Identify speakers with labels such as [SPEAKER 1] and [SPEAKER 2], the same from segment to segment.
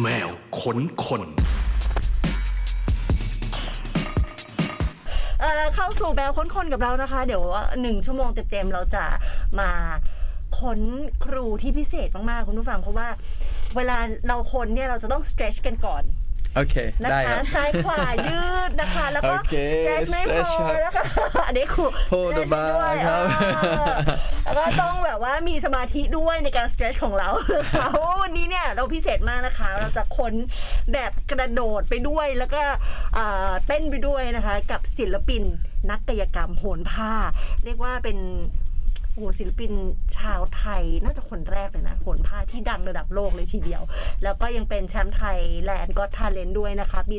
[SPEAKER 1] แมวขนคน
[SPEAKER 2] เอ่อเข้าสู่แบลค้นคนกับเรานะคะ เดี๋ยวหนึ่งชั่วโมงเต็มๆเราจะมาค้นครูที่พิเศษมากๆ คุณผู้ฟังเพราะว่า เวลาเราค้นเนี่ยเราจะต้อง stretch กันก่อน
[SPEAKER 3] โอเค
[SPEAKER 2] นะ
[SPEAKER 3] ได้ค
[SPEAKER 2] คะ
[SPEAKER 3] รับ
[SPEAKER 2] ซ้ายขวายืดนะคะ แล้วก็
[SPEAKER 3] โอเค
[SPEAKER 2] stretch ไม่พ
[SPEAKER 3] stretch
[SPEAKER 2] อ
[SPEAKER 3] ครับ
[SPEAKER 2] นะคะอันนี้ครู
[SPEAKER 3] Hold the
[SPEAKER 2] stretch ไปด้วย
[SPEAKER 3] bar ครับ
[SPEAKER 2] เออแล้ว ก็ต้องแบบว่ามีสมาธิด้วยในการ stretch ของเรานะคะวันนี้เนี่ยเราพิเศษมากนะคะ เราจะค้นแบบกระโดดไปด้วยแล้วก็เต้นไปด้วยนะคะ กับศิลปินนักกายกรรมโหนผ้า เรียกว่าเป็นโอ้โหศิลปินชาวไทยน่าจะคนแรกเลยนะโหนผ้าที่ดังระดับโลกเลยทีเดียว แล้วก็ยังเป็นแชมป์ไทยแลนด์ก็ทาเลนด้วยนะคะปี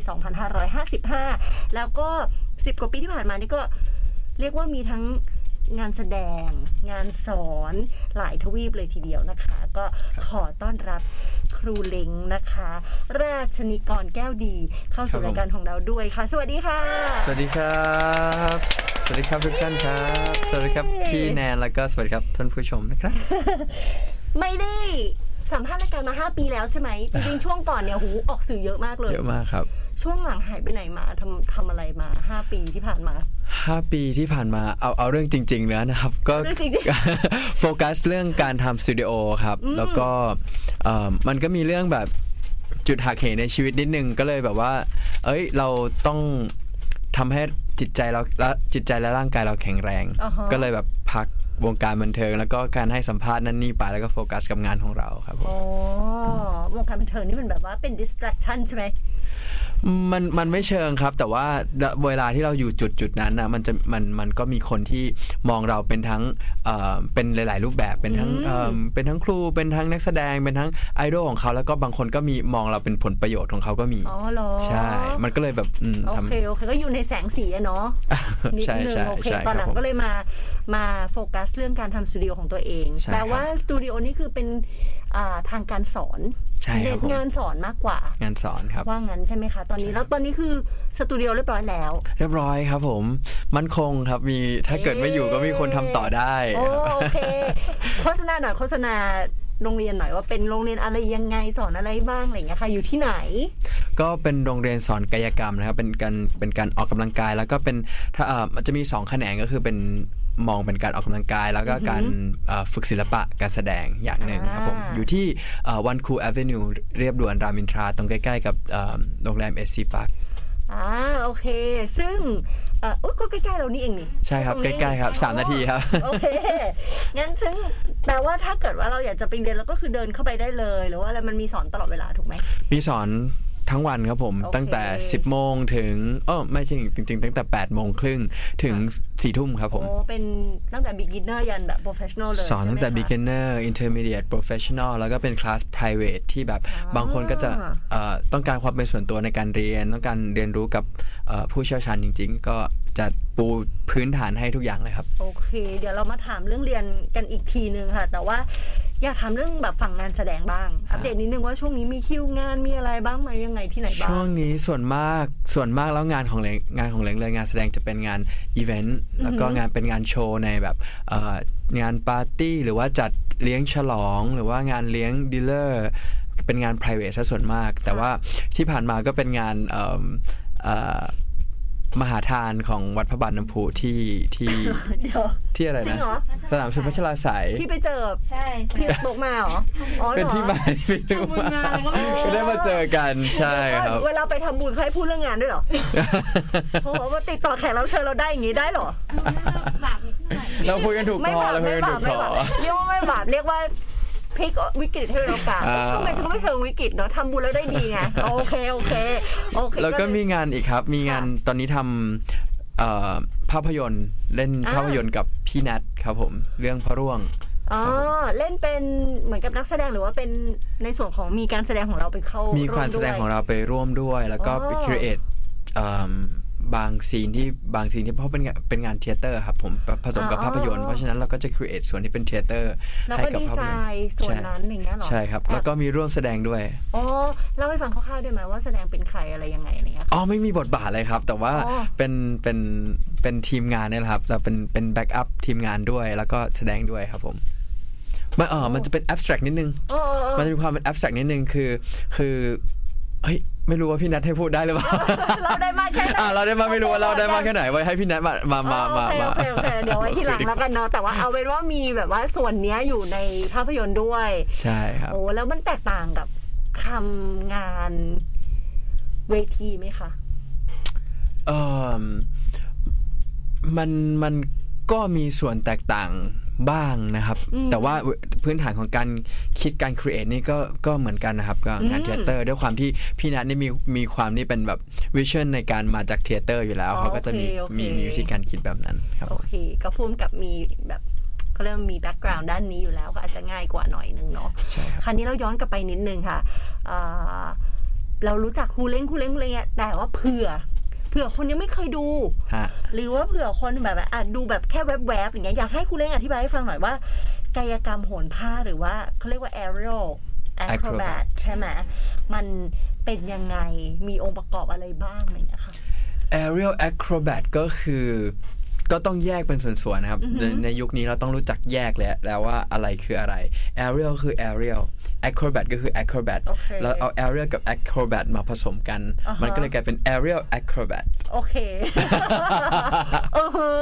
[SPEAKER 2] 2555 แล้วก็ 10 กว่าปีที่ผ่านมานี่ก็เรียกว่ามีทั้ง งานแสดง งานสอนหลายทวีปเลยทีเดียวนะคะ ก็ขอต้อนรับครูเล้งนะคะ ราชนิกรแก้วดี เข้าสู่
[SPEAKER 3] ครับผม
[SPEAKER 2] รายการของเราด้วยค่ะ สวัสดีค่ะ
[SPEAKER 3] สวัสดีครับ สวัสดีครับทุกท่านครับ สวัสดีครับพี่แนนแล้วก็สวัสดีครับท่านผู้ชมนะครับ
[SPEAKER 2] ไม่ได้ สัมภาษณ์รายการมา 5 ปีแล้วใช่ไหมจริงๆช่วงก่อนเนี่ยหูออกสื่อเยอะมากเลย
[SPEAKER 3] เยอะมากครับ
[SPEAKER 2] ช่วงหลังหายไปไหนมาทำทำอะไรมา 5 ปีที่ผ่านมา
[SPEAKER 3] 5 ปีที่ผ่านมาเอาเอาเรื่องจริงๆแล้วนะครับ ก็
[SPEAKER 2] เรื่องจริง
[SPEAKER 3] โฟกัสเรื่องการทำสตูดิโอครับ แล้วก็เอ่อมันก็มีเรื่องแบบจุดหักเหในชีวิตนิดนึงก็เลยแบบว่า เอ้ยเราต้องทำให้จิตใจเราและจิตใจและร่างกายเราแข็งแรง
[SPEAKER 2] อ่าฮะ
[SPEAKER 3] ก็เลยแบบพัก วงการบันเทิง แล้วก็การให้สัมภาษณ์นั่นนี่ไปแล้วก็โฟกัสกับงานของเราครับผม
[SPEAKER 2] อ๋อวงการบันเทิงนี่มันแบบว่าเป็น distraction ใช่ไหม
[SPEAKER 3] มันมันไม่เชิงครับ แต่ว่าเวลาที่เราอยู่จุดจุดนั้นนะมันจะมันมันก็มีคนที่มองเราเป็นทั้งเอ่อเป็นหลาย ๆ รูปแบบเป็นทั้ง
[SPEAKER 2] อืม
[SPEAKER 3] เอ่อเป็นทั้งครูเป็นทั้งนักแสดงเป็นทั้งไอดอลของเขาแล้วก็บางคนก็มีมองเราเป็นผลประโยชน์ของเขาก็มี
[SPEAKER 2] อ๋อเหรอ
[SPEAKER 3] ใช่ มันก็เลยแบบอืม
[SPEAKER 2] โอ
[SPEAKER 3] ทำ
[SPEAKER 2] เคโอเคก็อยู่ในแสงสีอะเนาะนิด
[SPEAKER 3] ใช่
[SPEAKER 2] นึง
[SPEAKER 3] ใช่
[SPEAKER 2] โอเค
[SPEAKER 3] ใช่
[SPEAKER 2] ตอนหลัง
[SPEAKER 3] ครับผม
[SPEAKER 2] ก็เลยมามาโฟกัสเรื่องการทำสตูดิโอของตัวเอง
[SPEAKER 3] ใช่
[SPEAKER 2] แปล
[SPEAKER 3] ครับ
[SPEAKER 2] ว่าสตูดิโอนี่คือเป็นอ่าทางการสอน
[SPEAKER 3] ใช่ครับ
[SPEAKER 2] เน้น
[SPEAKER 3] ผม
[SPEAKER 2] งานสอนมากกว่า
[SPEAKER 3] งานสอนครับ
[SPEAKER 2] ว่างั้นใช่ไหมคะตอนนี้แล้วตอนนี้คือสตูดิโอเรียบร้อยแล้ว
[SPEAKER 3] เรียบร้อยครับผม มั่นคงครับมีถ้าเกิดไม่อยู่ก็มีคนทำต่อได้
[SPEAKER 2] โอโอเคโฆษณาหน่อยโฆษณาโรงเรียนหน่อยว่าเป็นโรงเรียนอะไรยังไงสอนอะไรบ้างอะไรอย่างเงี้ยค่ะอยู่ที่ไหน
[SPEAKER 3] ก็เป็นโรงเรียนสอนกายกรรมนะครับเป็นการเป็นการออกกำลังกายแล้วก็เป็นถ้าเอ่อมันจะมีสองแขนงก็คือเป็น มองเป็นการออกกำลังกาย แล้วก็การเอ่อฝึกศิลปะการแสดงอย่างหนึ่งครับผม
[SPEAKER 2] อ่า
[SPEAKER 3] อยู่ที่วันคูแอเวนิวเลียบด่วนรามอินทราตรงใกล้ๆกับเอ่อโรงแรมเอซีพาร์ค
[SPEAKER 2] อ่าโอเค ซึ่งเอ่ออุ๊ยก็ใกล้ๆเรานี่เองนี่
[SPEAKER 3] ใช่ครับ
[SPEAKER 2] ตงนี้
[SPEAKER 3] ใกล้ๆครับสามนาทีครับ
[SPEAKER 2] โอเคงั้นซึ่งแปลว่าถ้าเกิดว่าเราอยากจะไปเรียนเราก็คือเดินเข้าไปได้เลย หรือว่าอะไรมันมีสอนตลอดเวลาถูกไหม
[SPEAKER 3] มีสอน ทั้งวันครับผม
[SPEAKER 2] โอเค
[SPEAKER 3] ตั้งแต่ 10 โมงถึงเออไม่ใช่จริง ๆ ตั้งแต่ 8 โมงครึ่งถึง4ทุ่มครับผม
[SPEAKER 2] โอ้เป็นตั้งแต่ beginner ยันแบบ professional เลย
[SPEAKER 3] สอนตั้งแต่
[SPEAKER 2] ใช่ไหมคะ
[SPEAKER 3] beginner intermediate professional แล้วก็เป็นคลาส private ที่แบบ
[SPEAKER 2] อ่า
[SPEAKER 3] บางคนก็จะเอ่อต้องการความเป็นส่วนตัวในการเรียน ต้องการเรียนรู้กับเอ่อผู้เชี่ยวชาญจริง ๆ ก็จะปูพื้นฐานให้ทุกอย่างเลยครับ
[SPEAKER 2] โอเค เดี๋ยวเรามาถามเรื่องเรียนกันอีกทีนึงค่ะ แต่ว่า อยากถามเรื่องแบบฝั่งงานแสดงบ้าง อัปเดตนิดนึงว่าช่วงนี้มีคิวงานมีอะไรบ้างไหมยังไงที่ไหนบ้าง
[SPEAKER 3] ช่วงนี้ส่วนมากส่วนมากแล้วงานของเลงงานของเลงเลยงานแสดงจะเป็นงานอีเวนต์แล้วก็งานเป็นงานโชว์ในแบบเอ่องานปาร์ตี้หรือว่าจัดเลี้ยงฉลองหรือว่างานเลี้ยงดีลเลอร์เป็นงาน private ซะส่วนมาก แต่ว่าที่ผ่านมาก็เป็นงานเอิ่ มเอ่อมหาทานของวัดพระบาทน้ำพุที่ที่
[SPEAKER 2] เดี๋ยว
[SPEAKER 3] ที่อะไร
[SPEAKER 2] จริ
[SPEAKER 3] นะ
[SPEAKER 2] งเหรอ
[SPEAKER 3] สนามสุพัชราไสย
[SPEAKER 2] ที่ไปเจอ
[SPEAKER 4] ใช่ใช่
[SPEAKER 2] พี่ตกมาเหรออ๋อหรอ
[SPEAKER 3] เป็นที่มาที่ไปดู
[SPEAKER 4] ทำบุญ
[SPEAKER 3] มา
[SPEAKER 4] มาแล้วก็ไม่รู้
[SPEAKER 3] ก็ได้มาเจอกันใช่ครับ
[SPEAKER 2] เวลาไปทำบุญเขาให้พูดเรื่องงานด้วยเหรอโอ้โหว่าติดต่อแขกรับเชิญเราได้อย่างงี้ได้เหรอ
[SPEAKER 4] บาปนิดหน่อย
[SPEAKER 3] เราคุยกันถูก
[SPEAKER 2] ไม่
[SPEAKER 3] คอบา
[SPEAKER 2] ป
[SPEAKER 3] เราคุย
[SPEAKER 2] ไม่
[SPEAKER 3] กัน
[SPEAKER 2] บา
[SPEAKER 3] ถู
[SPEAKER 2] ป
[SPEAKER 3] กค
[SPEAKER 2] ไม่
[SPEAKER 3] อ
[SPEAKER 2] บาปเรียกว่าไม่บาปเรียกว่า พลิกวิกฤตให้เป็นโอกาส
[SPEAKER 3] อ่า
[SPEAKER 2] ก็ไม่ก็ไม่เชิงวิกฤตเนาะทำบุญแล้วได้ดีไงโอเคโอเคโอเค
[SPEAKER 3] แล้วก็
[SPEAKER 2] เลย
[SPEAKER 3] มีงานอีกครับ มีงานตอนนี้ทำเอ่อภาพยนตร์เล่น
[SPEAKER 2] อ่า
[SPEAKER 3] ภาพยนตร์กับพี่แนทครับผม เรื่องพระร่วง
[SPEAKER 2] อ๋อเล่นเป็นเหมือนกับนักแสดงหรือว่าเป็นในส่วนของมีการแสดงของเราไปเข้า
[SPEAKER 3] มี
[SPEAKER 2] มี
[SPEAKER 3] การแสดงของเราไปร่วมด้วย แล้วก็
[SPEAKER 2] อ๋อ
[SPEAKER 3] ไป create บาง scene ที่บาง scene ที่เพราะเป็นงานเป็นงาน theater ครับผมผสมกับภาพยนตร์เพราะฉะนั้นเราก็จะ create ส่วนที่เป็น theater
[SPEAKER 2] แล้ว
[SPEAKER 3] ให้
[SPEAKER 2] ก็
[SPEAKER 3] กับ
[SPEAKER 2] ดี
[SPEAKER 3] ภาพ
[SPEAKER 2] ไซ
[SPEAKER 3] ยนตร์
[SPEAKER 2] น์ส่วนนั้นอย่างเงี้ยเหรอ
[SPEAKER 3] ใช่ครับ แล้วก็มีร่วมแสดงด้วย
[SPEAKER 2] อ๋อเล่าให้ฟังคร่าวๆได้ไหมว่าแสดงเป็นใครอะไรยังไงอะไรเงี้ย
[SPEAKER 3] อ๋อไม่มีบทบาทเลยครับ แต่ว่า
[SPEAKER 2] อ๋อ
[SPEAKER 3] เป็นเป็นเป็นทีมงานเนี่ยแหละครับจะเป็นเป็นแบ็กอัพทีมงานด้วยแล้วก็แสดงด้วยครับผมมันเออมันจะเป็น abstract นิดนึง
[SPEAKER 2] เออเออเออ
[SPEAKER 3] มันจะมีความเป็น abstract นิดนึงคือคือเฮ้ย ไม่รู้ว่าพี่นัทให้พูดได้หรือเปล่า
[SPEAKER 2] เราได้มากแค่ไหน
[SPEAKER 3] อ่าเราได้มาไม่รู้ว่าเราได้มาแค่ไหนไว้ให้พี่นัทมามามามา
[SPEAKER 2] โอเค
[SPEAKER 3] มา
[SPEAKER 2] โอเคโอเคเดี๋ยวไว้ทีหลังแล้วกันเนาะแต่ว่าเอาเป็นว่ามีแบบว่าส่วนเนี้ยอยู่ในภาพยนตร์ด้วย
[SPEAKER 3] ใช่ครับ
[SPEAKER 2] โอ้แล้วมันแตกต่างกับทำงานเวทีไหมคะ
[SPEAKER 3] เออมันมันก็มีส่วนแตกต่าง บ้างนะครับ
[SPEAKER 2] อืม
[SPEAKER 3] แต่ว่าพื้นฐานของการคิดการ create นี่ก็ก็เหมือนกันนะครับก็งาน
[SPEAKER 2] อืม
[SPEAKER 3] theater ด้วยความที่พี่นัทนี่มีมีความนี่เป็นแบบ vision ในการมาจาก theater อยู่แล้ว
[SPEAKER 2] อ๋อ
[SPEAKER 3] เขาก็จะมี
[SPEAKER 2] โอเคโอเค
[SPEAKER 3] มีมีวิธีการคิดแบบนั้นครับ
[SPEAKER 2] โอเค ก็พุ่มกับมีแบบเขาเรียกว่ามี background ด้านนี้อยู่แล้วก็อาจจะง่ายกว่าหน่อยนึงเนาะ
[SPEAKER 3] ใช่ครับ
[SPEAKER 2] คราวนี้เราย้อนกลับไปนิดนึงค่ะอ่าเรารู้จักครูเล้งครูเล้งครูเล้งเนี่ยแต่ว่าเผื่อ เผื่อคนยังไม่เคยดู
[SPEAKER 3] ฮะ
[SPEAKER 2] หรือว่าเผื่อคนแบบว่าอะดูแบบแค่แวบๆอย่างเงี้ยอยากให้ครูเล้งอธิบายให้ฟังหน่อยว่า กายกรรมโหนผ้าหรือว่าเขาเรียกว่า aerial acrobat
[SPEAKER 3] Acrobat
[SPEAKER 2] ใช่ไหมมันเป็นยังไงมีองค์ประกอบอะไรบ้างอะไรอย่างเงี้ยค่ะ
[SPEAKER 3] aerial acrobat ก็คือ ก็ต้องแยกเป็นส่วนๆนะครับในในยุคนี้เราต้องรู้จักแยกแล้วแล้วว่าอะไรคืออะไร aerial คือ aerial acrobat ก็คือ acrobat
[SPEAKER 2] โอเค
[SPEAKER 3] แล้วเอา aerial กับ acrobat มาผสมกัน
[SPEAKER 2] อ่าฮะ
[SPEAKER 3] มันก็เลยกลายเป็น aerial acrobat
[SPEAKER 2] โอเคเออฮะ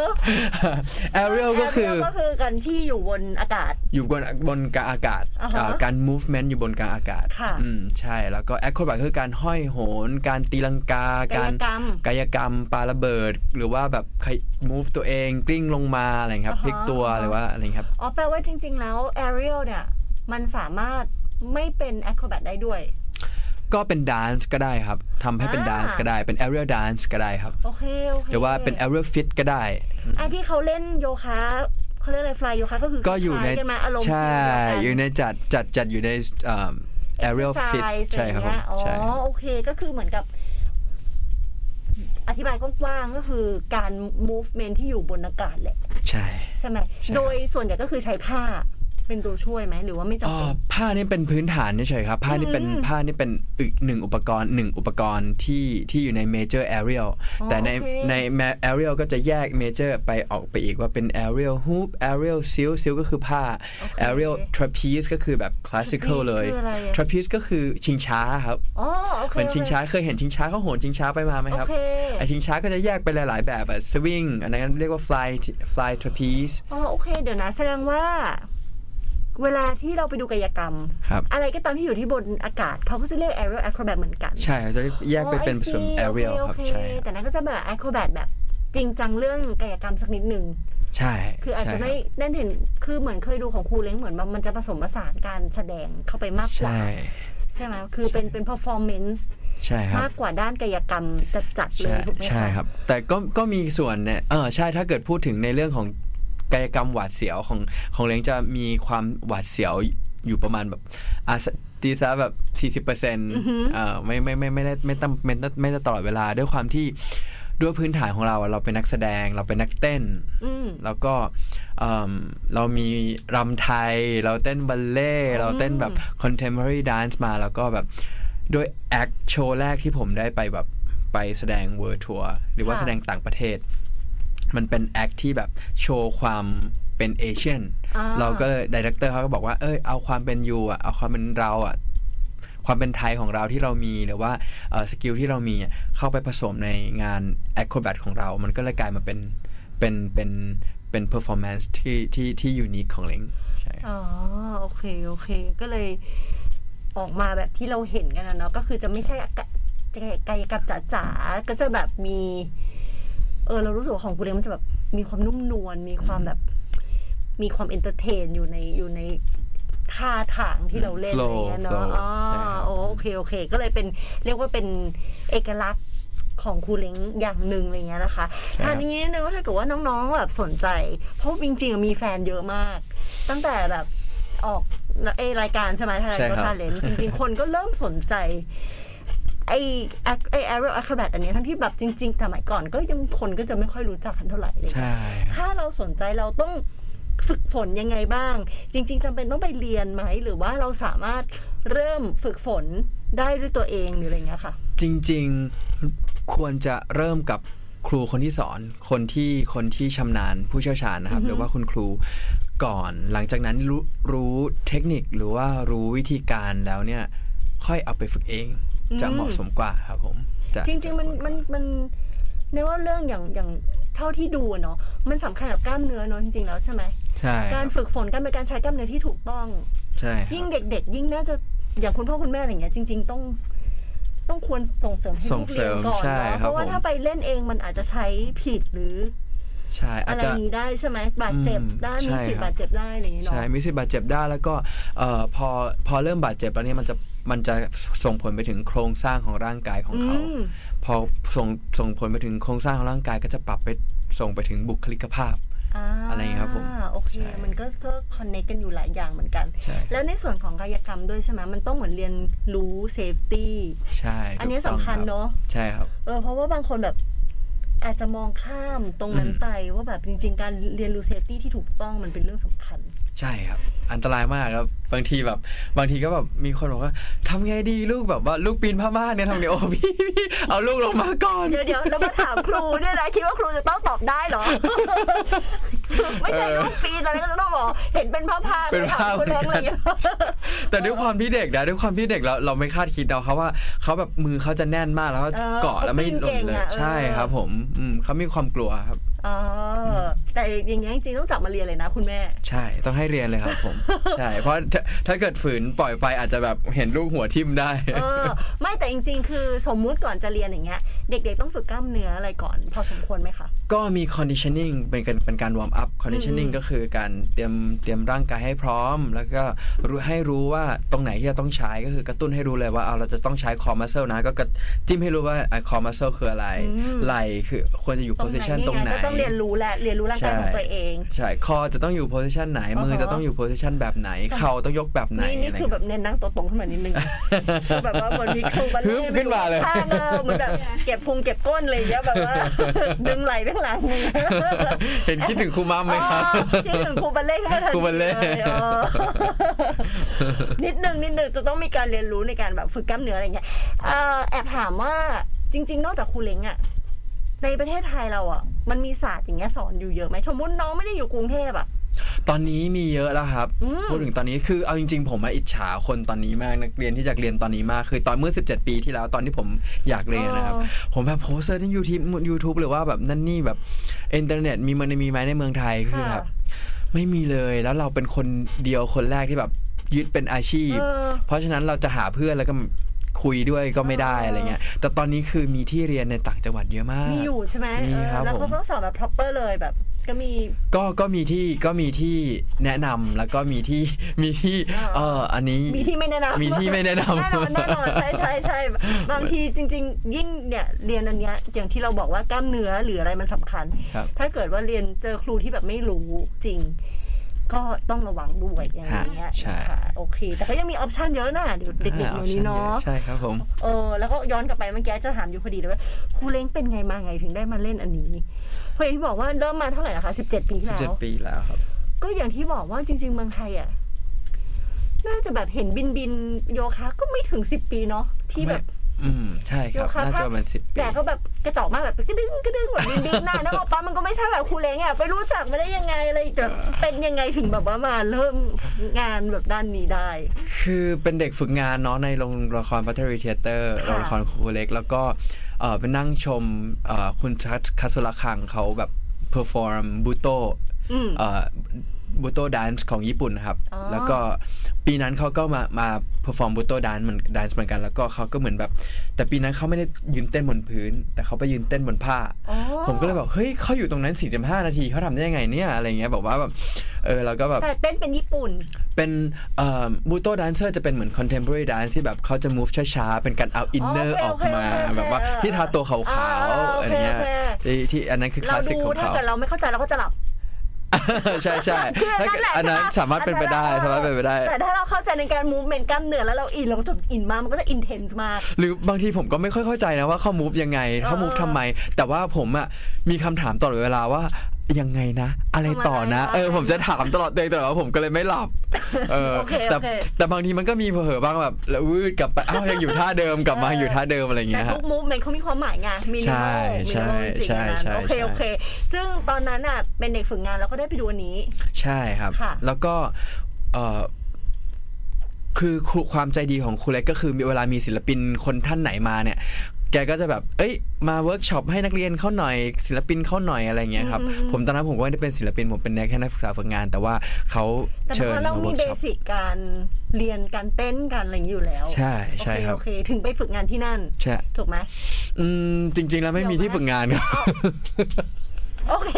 [SPEAKER 3] aerial ก็คือ
[SPEAKER 2] Aerial ก็คือกันที่อยู่บนอากาศ
[SPEAKER 3] อยู่บนบนกลางอากาศ
[SPEAKER 2] อ่าฮะ
[SPEAKER 3] อ่าการ movement อยู่บนกลางอากาศ
[SPEAKER 2] ค่ะ
[SPEAKER 3] อืมใช่แล้วก็ acrobat คือการห้อยโหน การตีลังกา
[SPEAKER 2] กายกรรม
[SPEAKER 3] กายกรรมปาระเบิด หรือว่าแบบใคร move ตัวเองกลิ้งลงมาอะไรอย่างเงี้ยครับ
[SPEAKER 2] อ่าฮะ
[SPEAKER 3] พลิกตัว
[SPEAKER 2] อ่าฮะ
[SPEAKER 3] หรือว่าอะไรอย่างเงี้ยครับ
[SPEAKER 2] อ๋อแปลว่าจริง ๆ แล้ว aerial เนี่ยมันสามารถไม่เป็น acrobat ได้ด้วย
[SPEAKER 3] ก็เป็น dance ก็ได้ครับทำให้เป็น
[SPEAKER 2] อ่า
[SPEAKER 3] dance ก็ได้เป็น aerial dance ก็ได้ครับ
[SPEAKER 2] โอเคโอเค
[SPEAKER 3] หรือว่าเป็น aerial fit ก็ได้
[SPEAKER 2] ไอ้ที่เขาเล่นโยคะเขาเรียกอะไร fly โยคะก็คือ
[SPEAKER 3] ก็อยู่ใน
[SPEAKER 2] คล้าๆกันมาอารมณ์
[SPEAKER 3] ใช่
[SPEAKER 2] เดีวกัน
[SPEAKER 3] อยู่ในจัดจัดจัดอยู่ในเอ่อ aerial fit
[SPEAKER 2] exercise
[SPEAKER 3] ใช่ครับ
[SPEAKER 2] อะ
[SPEAKER 3] ผ
[SPEAKER 2] ไอย่าง
[SPEAKER 3] ม
[SPEAKER 2] เงี้ยอ๋อ
[SPEAKER 3] ใช่
[SPEAKER 2] โอเคก็คือเหมือนกับอธิบายกว้างๆก็คือการ movement ที่อยู่บนอากาศแหละ
[SPEAKER 3] ใช่
[SPEAKER 2] ใช่ไหม
[SPEAKER 3] ใช่
[SPEAKER 2] โดยส่วนใหญ่ก็คือใช้ผ้า เป็นตัวช่วยไหมหรือว่าไม่จำ
[SPEAKER 3] อ๋อ
[SPEAKER 2] เป็น
[SPEAKER 3] ผ้านี่เป็นพื้นฐานเฉยๆครับ ผ้านี่เป็น
[SPEAKER 2] อืม
[SPEAKER 3] ผ้านี่เป็นอีกหนึ่งอุปกรณ์หนึ่งอุปกรณ์ที่ที่อยู่ใน major aerial
[SPEAKER 2] อ๋อ
[SPEAKER 3] แต่ใน
[SPEAKER 2] โอเค
[SPEAKER 3] ใน ma- aerial ก็จะแยก major ไปออกไปอีกว่าเป็น aerial hoop aerial silk silk ก็คือผ้า aerial trapeze ก็คือแบบ classical
[SPEAKER 2] Trapeze
[SPEAKER 3] เลย
[SPEAKER 2] คืออะไรอะ
[SPEAKER 3] trapeze ก็คือชิงช้าครับ
[SPEAKER 2] อ๋อโอเค
[SPEAKER 3] เหมือนชิงช้าเคยเห็นชิงช้าเขาโหนชิงช้าไปมาไหม
[SPEAKER 2] โอ
[SPEAKER 3] ครับ
[SPEAKER 2] เค
[SPEAKER 3] ไอชิงช้าก็จะแยกไปหลาย ๆ แบบอะ swing อันนั้นเรียกว่า fly fly trapeze
[SPEAKER 2] อ๋อโอเคเดี๋ยวนะแสดงว่า เวลาที่เราไปดูกายกรรม
[SPEAKER 3] ครับ
[SPEAKER 2] อะไรก็ตามที่อยู่ที่บนอากาศเขาก็จะเรียก aerial acrobat เหมือนกัน
[SPEAKER 3] ใช่จะแยกไป
[SPEAKER 2] อ๋อ
[SPEAKER 3] เป็น
[SPEAKER 2] I
[SPEAKER 3] ส่วน
[SPEAKER 2] see
[SPEAKER 3] aerial
[SPEAKER 2] โอ
[SPEAKER 3] ครับ
[SPEAKER 2] เค
[SPEAKER 3] ใช่
[SPEAKER 2] แต่นั้นก็จะแบบ acrobat แบบจริงจังเรื่องกายกรรมสักนิดหนึ่ง
[SPEAKER 3] ใช่
[SPEAKER 2] คืออาจจะ
[SPEAKER 3] ใช่
[SPEAKER 2] ไม่นั่นเห็นคือเหมือนเคยดูของครูเล้งเหมือนมันจะผสมผสานการแสดงเข้าไปมากกว่า
[SPEAKER 3] ใช่
[SPEAKER 2] ใช่ไหมคือเป็นเป็น performance
[SPEAKER 3] ใช่ครับ
[SPEAKER 2] มากกว่าด้านกายกรรมจัดจัดๆเล
[SPEAKER 3] ใช่
[SPEAKER 2] ยถูกไหมคะ
[SPEAKER 3] ใช่ครับ แต่ก็ก็มีส่วนเนี่ยเออใช่ถ้าเกิดพูดถึงในเรื่องของ กายกรรมหวาดเสียวของของเล้งจะมีความหวาดเสียวอยู่ประมาณแบบอะตีซะแบบ40%เออไม่ไม่ไม่ไม่ได้ไม่ต้องไม่ได้ไม่ได้ตลอดเวลาด้วยความที่ด้วยพื้นฐานของเราอะเราเป็นนักแสดงเราเป็นนักเต้น
[SPEAKER 2] อืม
[SPEAKER 3] แล้วก็เอิ่มเรามีรำไทย เราเต้นบัลเล่ต์เราเต้นแบบ contemporary dance มาแล้วก็แบบด้วย act โชว์แรกที่ผมได้ไปแบบไปแสดง world tour หรือว่า
[SPEAKER 2] ค่ะ
[SPEAKER 3] แสดงต่างประเทศ มันเป็น act ที่แบบโชว์ความเป็น Asian อ่าเราก็เลย director เขาก็บอกว่าเอ้ยเอาความเป็น you อะเอาความเป็นเราอะความเป็นไทยของเราที่เรามีหรือว่า skill ที่เรามีอะเข้าไปผสมในงาน acrobat ของเรา มันก็เลยกลายมาเป็นเป็นเป็นเป็น performance ที่ที่ที่ unique ของเล้งใช่
[SPEAKER 2] อ๋อโอเคโอเค ก็เลยออกมาแบบที่เราเห็นกันนะเนาะก็คือจะไม่ใช่กะกายกรรมจ๋าๆก็จะแบบมี เออเรารู้สึกว่าของคุณเล้งมันจะแบบมีความนุ่มนวลมีความแบบ มีความ entertain อยู่ในอยู่ในท่าทางที่เราเล่นอะไรเงี้ยเนาะอ๋อโอเคโอเค ก็เลยเป็นเรียกว่าเป็นเอกลักษณ์ของครูเล้งอย่างหนึ่งอะไรเงี้ยนะคะทางนี้นะว่าถ้าเกิดว่าน้องๆแบบสนใจ เพราะจริงๆมีแฟนเยอะมาก ตั้งแต่แบบออกเอรายการใช่ไหมทาง
[SPEAKER 3] รับ
[SPEAKER 2] ก็ทาเลนจริง ๆ คนก็เริ่มสนใจ ไอไอไอ aerial acrobat อันเนี้ยทั้งที่แบบจริงๆสมัยก่อนก็ยังคนก็จะไม่ค่อยรู้จักกันเท่าไหร่เลย
[SPEAKER 3] ใช่ครับ
[SPEAKER 2] ถ้าเราสนใจเราต้องฝึกฝนยังไงบ้าง จริง ๆจำเป็นต้องไปเรียนไหม หรือว่าเราสามารถเริ่มฝึกฝนได้ด้วยตัวเองหรืออะไรเงี้ยค่ะ
[SPEAKER 3] จริง ๆควรจะเริ่มกับครูคนที่สอนคนที่คนที่ชำนาญผู้เชี่ยวชาญนะครับ หรือว่าคุณครูก่อนหลังจากนั้นรู้รู้เทคนิคหรือว่ารู้วิธีการแล้วเนี่ยค่อยเอาไปฝึกเอง จะ
[SPEAKER 2] อืม
[SPEAKER 3] เหมาะสมกว่าครับผมจะ
[SPEAKER 2] จริงๆมันมันมันในว่าเรื่องอย่างอย่างเท่าที่ดูอะเนาะมันสำคัญกับกล้ามเนื้อเนาะจริงๆแล้วใช่ไหม
[SPEAKER 3] ใช่ค
[SPEAKER 2] การ
[SPEAKER 3] รับ
[SPEAKER 2] ฝึกฝนการเป็นการใช้กล้ามเนื้อที่ถูกต้อง
[SPEAKER 3] ใช่ครับ
[SPEAKER 2] ยิ่งเด็ก ๆ ยิ่งน่าจะอย่างคุณพ่อคุณแม่อะไรเงี้ยจริง ๆ ต้องต้องควรส่งเสริมให้
[SPEAKER 3] ส่
[SPEAKER 2] ลู
[SPEAKER 3] ง
[SPEAKER 2] ก
[SPEAKER 3] เส
[SPEAKER 2] เรี
[SPEAKER 3] ริ
[SPEAKER 2] ยน
[SPEAKER 3] ม
[SPEAKER 2] ก่อน
[SPEAKER 3] ใช่
[SPEAKER 2] เนาะ
[SPEAKER 3] ค
[SPEAKER 2] เพ
[SPEAKER 3] รับ
[SPEAKER 2] ราะว่า
[SPEAKER 3] ผม
[SPEAKER 2] ถ้าไปเล่นเองมันอาจจะใช้ผิดหรือ
[SPEAKER 3] ใช่อา
[SPEAKER 2] อะ
[SPEAKER 3] จ
[SPEAKER 2] ไร
[SPEAKER 3] จะ
[SPEAKER 2] นี้ได้ใช่ไหมบาดเจ็บ
[SPEAKER 3] อืม
[SPEAKER 2] ได้มี
[SPEAKER 3] ใช่
[SPEAKER 2] สิทธิ์
[SPEAKER 3] ครับ
[SPEAKER 2] บาดเจ็บได้อะไรอย่างเงี้ย
[SPEAKER 3] ใช่
[SPEAKER 2] เนาะ
[SPEAKER 3] มีสิทธิ์บาดเจ็บได้แล้วก็เอ่อพอพอเริ่มบาดเจ็บแล้วเนี่ยมันจะมันจะส่งผลไปถึงโครงสร้างของร่างกายของเขา
[SPEAKER 2] อืม
[SPEAKER 3] พอส่งส่งผลไปถึงโครงสร้างของร่างกายก็จะปรับไปส่งไปถึงบุคลิกภาพอะไรอย่างเงี้ยครับผม
[SPEAKER 2] โอเค
[SPEAKER 3] ใช่
[SPEAKER 2] มันก็ก็ connect กันอยู่หลายอย่างเหมือนกัน
[SPEAKER 3] ใช่
[SPEAKER 2] แล้วในส่วนของกายกรรมด้วยใช่ไหมมันต้องเหมือนเรียนรู้ safety
[SPEAKER 3] ใช่
[SPEAKER 2] อันนี้
[SPEAKER 3] ถูกต้อง
[SPEAKER 2] สำคัญค
[SPEAKER 3] รับ
[SPEAKER 2] เนอะ
[SPEAKER 3] ใช่ครับ
[SPEAKER 2] เออเพราะว่าบางคนแบบ อาจจะมองข้ามตรงนั้น
[SPEAKER 3] อืม
[SPEAKER 2] ไปว่าแบบจริง ๆ การเรียนรู้ safety ที่ถูกต้องมันเป็นเรื่องสำคัญ
[SPEAKER 3] ใช่ครับ อันตรายมากครับบางทีแบบ บางทีก็แบบมีคนบอกว่าทำไงดีลูกแบบว่าลูกปีนผ้าม่านเนี่ยทำไงโอ้พี่พี่เอาลูกลงมาก่อน
[SPEAKER 2] เดี๋ยวเดี๋ยวแล้วมาถามครูเนี่ยนะคิดว่าครูจะต้องตอบได้เหรอไม่ใช่ลูกปีนอะไรก็จะต้องบอกเห็นเป็นผ้าผ้า
[SPEAKER 3] เป็นผ้า
[SPEAKER 2] คนเล็กอะไรอย่างเงี้ย
[SPEAKER 3] แต่ด้วยความที่เด็กนะด้วยความที่เด็กเราเราไม่คาดคิดเอาเขาว่าเขาแบบมือเขาจะแน่นมากแล้วก็
[SPEAKER 2] เออ
[SPEAKER 3] เกาะแล้วไม่หล่นเลย
[SPEAKER 2] เขาปีนเก่งอะเออ
[SPEAKER 3] ใช่ครับผมอืมเขามีความกลัวครับ
[SPEAKER 2] อ๋อแต่อย่างเงี้ยจริงๆต้องจับมาเรียนเลยนะคุณแม่
[SPEAKER 3] ใช่ต้องให้เรียนเลยครับผม ใช่เพราะถ้าถ้าเกิดฝืนปล่อยไปอาจจะแบบเห็นลูกหัวทิ่มได้
[SPEAKER 2] เออไม่แต่จริง ๆ คือสมมุติก่อนจะเรียนอย่างเงี้ยเด็ก ๆ ต้องฝึกกล้ามเนื้ออะไรก่อน พอสมควรไหมคะ
[SPEAKER 3] ก็มี conditioning เป็นการเป็นการวอร์มอัพ conditioning
[SPEAKER 2] อืม
[SPEAKER 3] ก็คือการเตรียมเตรียมร่างกายให้พร้อม แล้วก็รู้ให้รู้ว่าตรงไหนที่จะต้องใช้ก็คือกระตุ้นให้รู้เลยว่าเอาเราจะต้องใช้ core muscle นะ ก็กระจิ้มให้รู้ว่าไอ้ core muscle คืออะไร ไหล่คือควรจะอยู่
[SPEAKER 2] ตรงไหน
[SPEAKER 3] position ตรงไหน
[SPEAKER 2] ก็ต้องเรียนรู้แหละเรียนรู้ร่างกายของตัวเอง
[SPEAKER 3] ใช่คอจะต้องอยู่ position ไหนมือ
[SPEAKER 2] อฮะ
[SPEAKER 3] จะต้องอยู่ position แบบไหนเข่าต้องยกแบบไหน
[SPEAKER 2] นี่นี่
[SPEAKER 3] อะไร
[SPEAKER 2] คือแบบเน้นนั่งตัวตรงขึ้นมานิดนึงคือแบบว่าเหมือนมีครูบัล
[SPEAKER 3] ฮึ
[SPEAKER 2] เล่
[SPEAKER 3] บขึ้นมาเลย
[SPEAKER 2] ท่าเออเหมือนแบบเก็บพุงเก็บก้นอะไรอย่างเงี้ยแบบว่าดึงไหล่ไปข้างหลัง
[SPEAKER 3] เห็นคิดถึงครูมัมไหมครับ
[SPEAKER 2] อ๋อคิดถึงครูบัลเล่ขึ้นมาทันที
[SPEAKER 3] ครูบัลเล่
[SPEAKER 2] ยเออนิดนึงนิดนึงจะต้องมีการเรียนรู้ในการแบบฝึกกล้ามเนื้ออะไรเงี้ยเอ่อแอบถามว่าจริง ๆ นอกจากครูเล้งอะในประเทศไทยเราอะมันมีศาสตร์อย่างเงี้ยสอนอยู่เยอะไหมสมมติน้องไม่ได้อยู่กรุงเทพอะ
[SPEAKER 3] ตอนนี้มีเยอะแล้วครับ
[SPEAKER 2] อืม
[SPEAKER 3] พูดถึงตอนนี้คือเอาจริง ๆ ผมมาอิจฉาคนตอนนี้มากนักเรียนที่จะเรียนตอนนี้มากคือตอนเมื่อ 17 ปีที่แล้วตอนที่ผมอยากเรียนนะครับ ผมแบบโพสเซอร์ที่ยูทูบยูทูบหรือว่าแบบนั่นนี่แบบอินเทอร์เน็ตมีมันมีไหมในเมืองไทยคือแบบไม่มีเลยแล้วเราเป็นคนเดียวคนแรกที่แบบยึดเป็นอาชีพ
[SPEAKER 2] เออ
[SPEAKER 3] เพราะฉะนั้นเราจะหาเพื่อนแล้วก็ คุยด้วยก็ไม่ได้
[SPEAKER 2] เอออ
[SPEAKER 3] อะไรเงี้ยแต่ตอนนี้คือมีที่เรียนในต่างจังหวัดเยอะมาก
[SPEAKER 2] มีอยู่ใช่ไหม
[SPEAKER 3] มี
[SPEAKER 2] เออ
[SPEAKER 3] ครับ
[SPEAKER 2] แล้วเขา
[SPEAKER 3] ผม
[SPEAKER 2] ก็สอนแบบ proper เลยแบบก็มี
[SPEAKER 3] ก็ก็มีที่ก็มีที่แนะนำแล้วก็มีที่มีที่
[SPEAKER 2] อ่า
[SPEAKER 3] เอออันนี้
[SPEAKER 2] มีที่ไม่แนะนำ
[SPEAKER 3] มีที่ไม่แนะนำ
[SPEAKER 2] แน่นอนแน่นอนใช่ใช่ใช่บางทีจริง ๆ ยิ่งเนี่ยเรียนอันเนี้ยอย่างที่เราบอกว่ากล้ามเนื้อหรืออะไรมันสำคัญ
[SPEAKER 3] ครับ
[SPEAKER 2] ถ้าเกิดว่าเรียนเจอครูที่แบบไม่รู้จริง ก็ต้องระวังด้วยอย่างเงี้ย
[SPEAKER 3] ใช่
[SPEAKER 2] นะคะโอเค แต่ก็ยังมีออปชันเยอะนะเดี๋ยวเด็กๆ
[SPEAKER 3] อ่า
[SPEAKER 2] เดี๋ยวนี้เนาะ
[SPEAKER 3] ใช่ครับผม
[SPEAKER 2] เออแล้วก็ย้อนกลับไปเมื่อกี้จะถามอยู่พอดีเลยว่าครูเล้งเป็นไงมาไงถึงได้มาเล่นอันนี้เพราะอย่างที่บอกว่าเริ่มมาเท่าไหร่นะคะสิบเจ็ดปีที่แล้ว
[SPEAKER 3] 17ปีแล้วครับ
[SPEAKER 2] ก็อย่างที่บอกว่าจริง ๆ เมืองไทยอะน่าจะแบบเห็นบินบินโยคะก็ไม่ถึงสิบปีเนาะที่แบบ
[SPEAKER 3] อืมใช่ครับ
[SPEAKER 2] โยคะ
[SPEAKER 3] น่าจะประมาณสิบปี
[SPEAKER 2] แต่ก็แบบ กระจอกมากแบบกระดึงกระดึงแบบบินบินน่ะนึกออกปะมันก็ไม่ใช่แบบครูเล้งอะไปรู้จักมาได้ยังไงอะไรแบบเป็นยังไงถึงแบบว่ามาเริ่มงานแบบด้านนี้ได้
[SPEAKER 3] คือเป็นเด็กฝึกงานเนาะในโรงละครภัทราวดีเธียเตอร์
[SPEAKER 2] ค่ะ
[SPEAKER 3] โรงละครครูเล็ก แล้วก็เออไปนั่งชมเอ่อคุณ Katsura Kan เขาแบบ perform butohอืม butoh dance ของญี่ปุ่นนะครับ
[SPEAKER 2] อ๋อ
[SPEAKER 3] แล้วก็ปีนั้นเขาก็มามา perform butoh dance เหมือน dance เหมือนกัน แล้วก็เขาก็เหมือนแบบ แต่ปีนั้นเขาไม่ได้ยืนเต้นบนพื้น แต่เขาไปยืนเต้นบนผ้า
[SPEAKER 2] อ๋อ
[SPEAKER 3] ผมก็เลยแบบเฮ้ยเขาอยู่ตรงนั้น 45 นาทีเขาทำได้ยังไงเนี่ยอะไรเงี้ยแบบว่าแบบเออแล้วก็แบบ
[SPEAKER 2] แต่เต้นเป็นญี่ปุ่น
[SPEAKER 3] เป็น butoh dancer จะเป็นเหมือน contemporary dance ที่แบบเขาจะ move ช้าๆ เป็นการเอา inner อ
[SPEAKER 2] อ
[SPEAKER 3] กมา
[SPEAKER 2] โอเคโอเค
[SPEAKER 3] แบบว่าที่ทาตัวขาว
[SPEAKER 2] อ่า
[SPEAKER 3] ๆ
[SPEAKER 2] โอเค
[SPEAKER 3] อะไรเงี้ย
[SPEAKER 2] โอเค
[SPEAKER 3] ที่ที่อันนั้นคือค
[SPEAKER 2] เรา
[SPEAKER 3] ลาสสิก
[SPEAKER 2] ดู
[SPEAKER 3] ของ
[SPEAKER 2] ถ้า
[SPEAKER 3] เขา
[SPEAKER 2] เกิดเราไม่เข้าใจเราก็จะหลับ
[SPEAKER 3] ใช่ใช่
[SPEAKER 2] คืออัน
[SPEAKER 3] ถ้า
[SPEAKER 2] นั้นแหละ
[SPEAKER 3] อันนั้น
[SPEAKER 2] ใช่ปะ
[SPEAKER 3] สามารถเป็นไปได้
[SPEAKER 2] อันนั้น
[SPEAKER 3] สามารถเป็นไปได้
[SPEAKER 2] แต่ถ้าเราเข้าใจในการ movement กล้ามเนื้อแล้วเราอินเราก็จะอินมากมันก็จะ intense มาก
[SPEAKER 3] หรือบางทีผมก็ไม่ค่อยเข้าใจนะว่าเขา move ยังไงเขา move ทำไม แต่ว่าผมอะมีคำถามตลอดเวลาว่า ยังไงนะ อะไรต่อนะ
[SPEAKER 2] ทำอะไร
[SPEAKER 3] เออผมจะถามตลอดตัวเองตลอดว่าผมก็เลยไม่หลับ เออ
[SPEAKER 2] โอเค
[SPEAKER 3] แต่
[SPEAKER 2] โอเค
[SPEAKER 3] แต่บางทีมันก็มีเผลอๆบ้างแบบแล้ววืดกลับไปอ้าวยังอยู่ท่าเดิมกลับมาอยู่ท่าเดิมอะไรอย่าง
[SPEAKER 2] แต่
[SPEAKER 3] เงี้ยฮะ
[SPEAKER 2] ทุกmovement เขามีความหมายไงมินิ
[SPEAKER 3] ใช่
[SPEAKER 2] มอลมิ
[SPEAKER 3] ใช่
[SPEAKER 2] จริงๆ
[SPEAKER 3] ใช่
[SPEAKER 2] อันนั้น
[SPEAKER 3] ใช่
[SPEAKER 2] โอเค
[SPEAKER 3] ใช่
[SPEAKER 2] โอเค ซึ่งตอนนั้นอะเป็นเด็กฝึกงานเราก็ได้ไปดูอันนี้
[SPEAKER 3] ใช่ครับ
[SPEAKER 2] ค่ะ
[SPEAKER 3] แล้วก็เออคือครูความใจดีของครูเล็กก็คือมีเวลามีศิลปินคนท่านไหนมาเนี่ย แกก็จะแบบ เอ้ย มาเวิร์กช็อปให้นักเรียนเข้าหน่อย ศิลปินเข้าหน่อยอะไรเงี้ยครับ ผมตอนนั้นผมก็ไม่ได้เป็นศิลปิน ผมเป็นแค่นักศึกษาฝึกงาน แต่ว่าเขา
[SPEAKER 2] แต่
[SPEAKER 3] เชิญ
[SPEAKER 2] เพราะเรา
[SPEAKER 3] มา
[SPEAKER 2] มี
[SPEAKER 3] เวิร์ก
[SPEAKER 2] เบ
[SPEAKER 3] ช็อป
[SPEAKER 2] สิกการเรียนการเต้นการอะไรอย่างนี้อยู่แล้ว
[SPEAKER 3] ใช่ใช่
[SPEAKER 2] โอเค
[SPEAKER 3] ครับ
[SPEAKER 2] โอเคถึงไปฝึกงานที่นั่น
[SPEAKER 3] ใช่
[SPEAKER 2] ถูกไหม
[SPEAKER 3] อืมจริง ๆ แล้วไม่มีที่ฝึกงานครับ
[SPEAKER 2] โอเค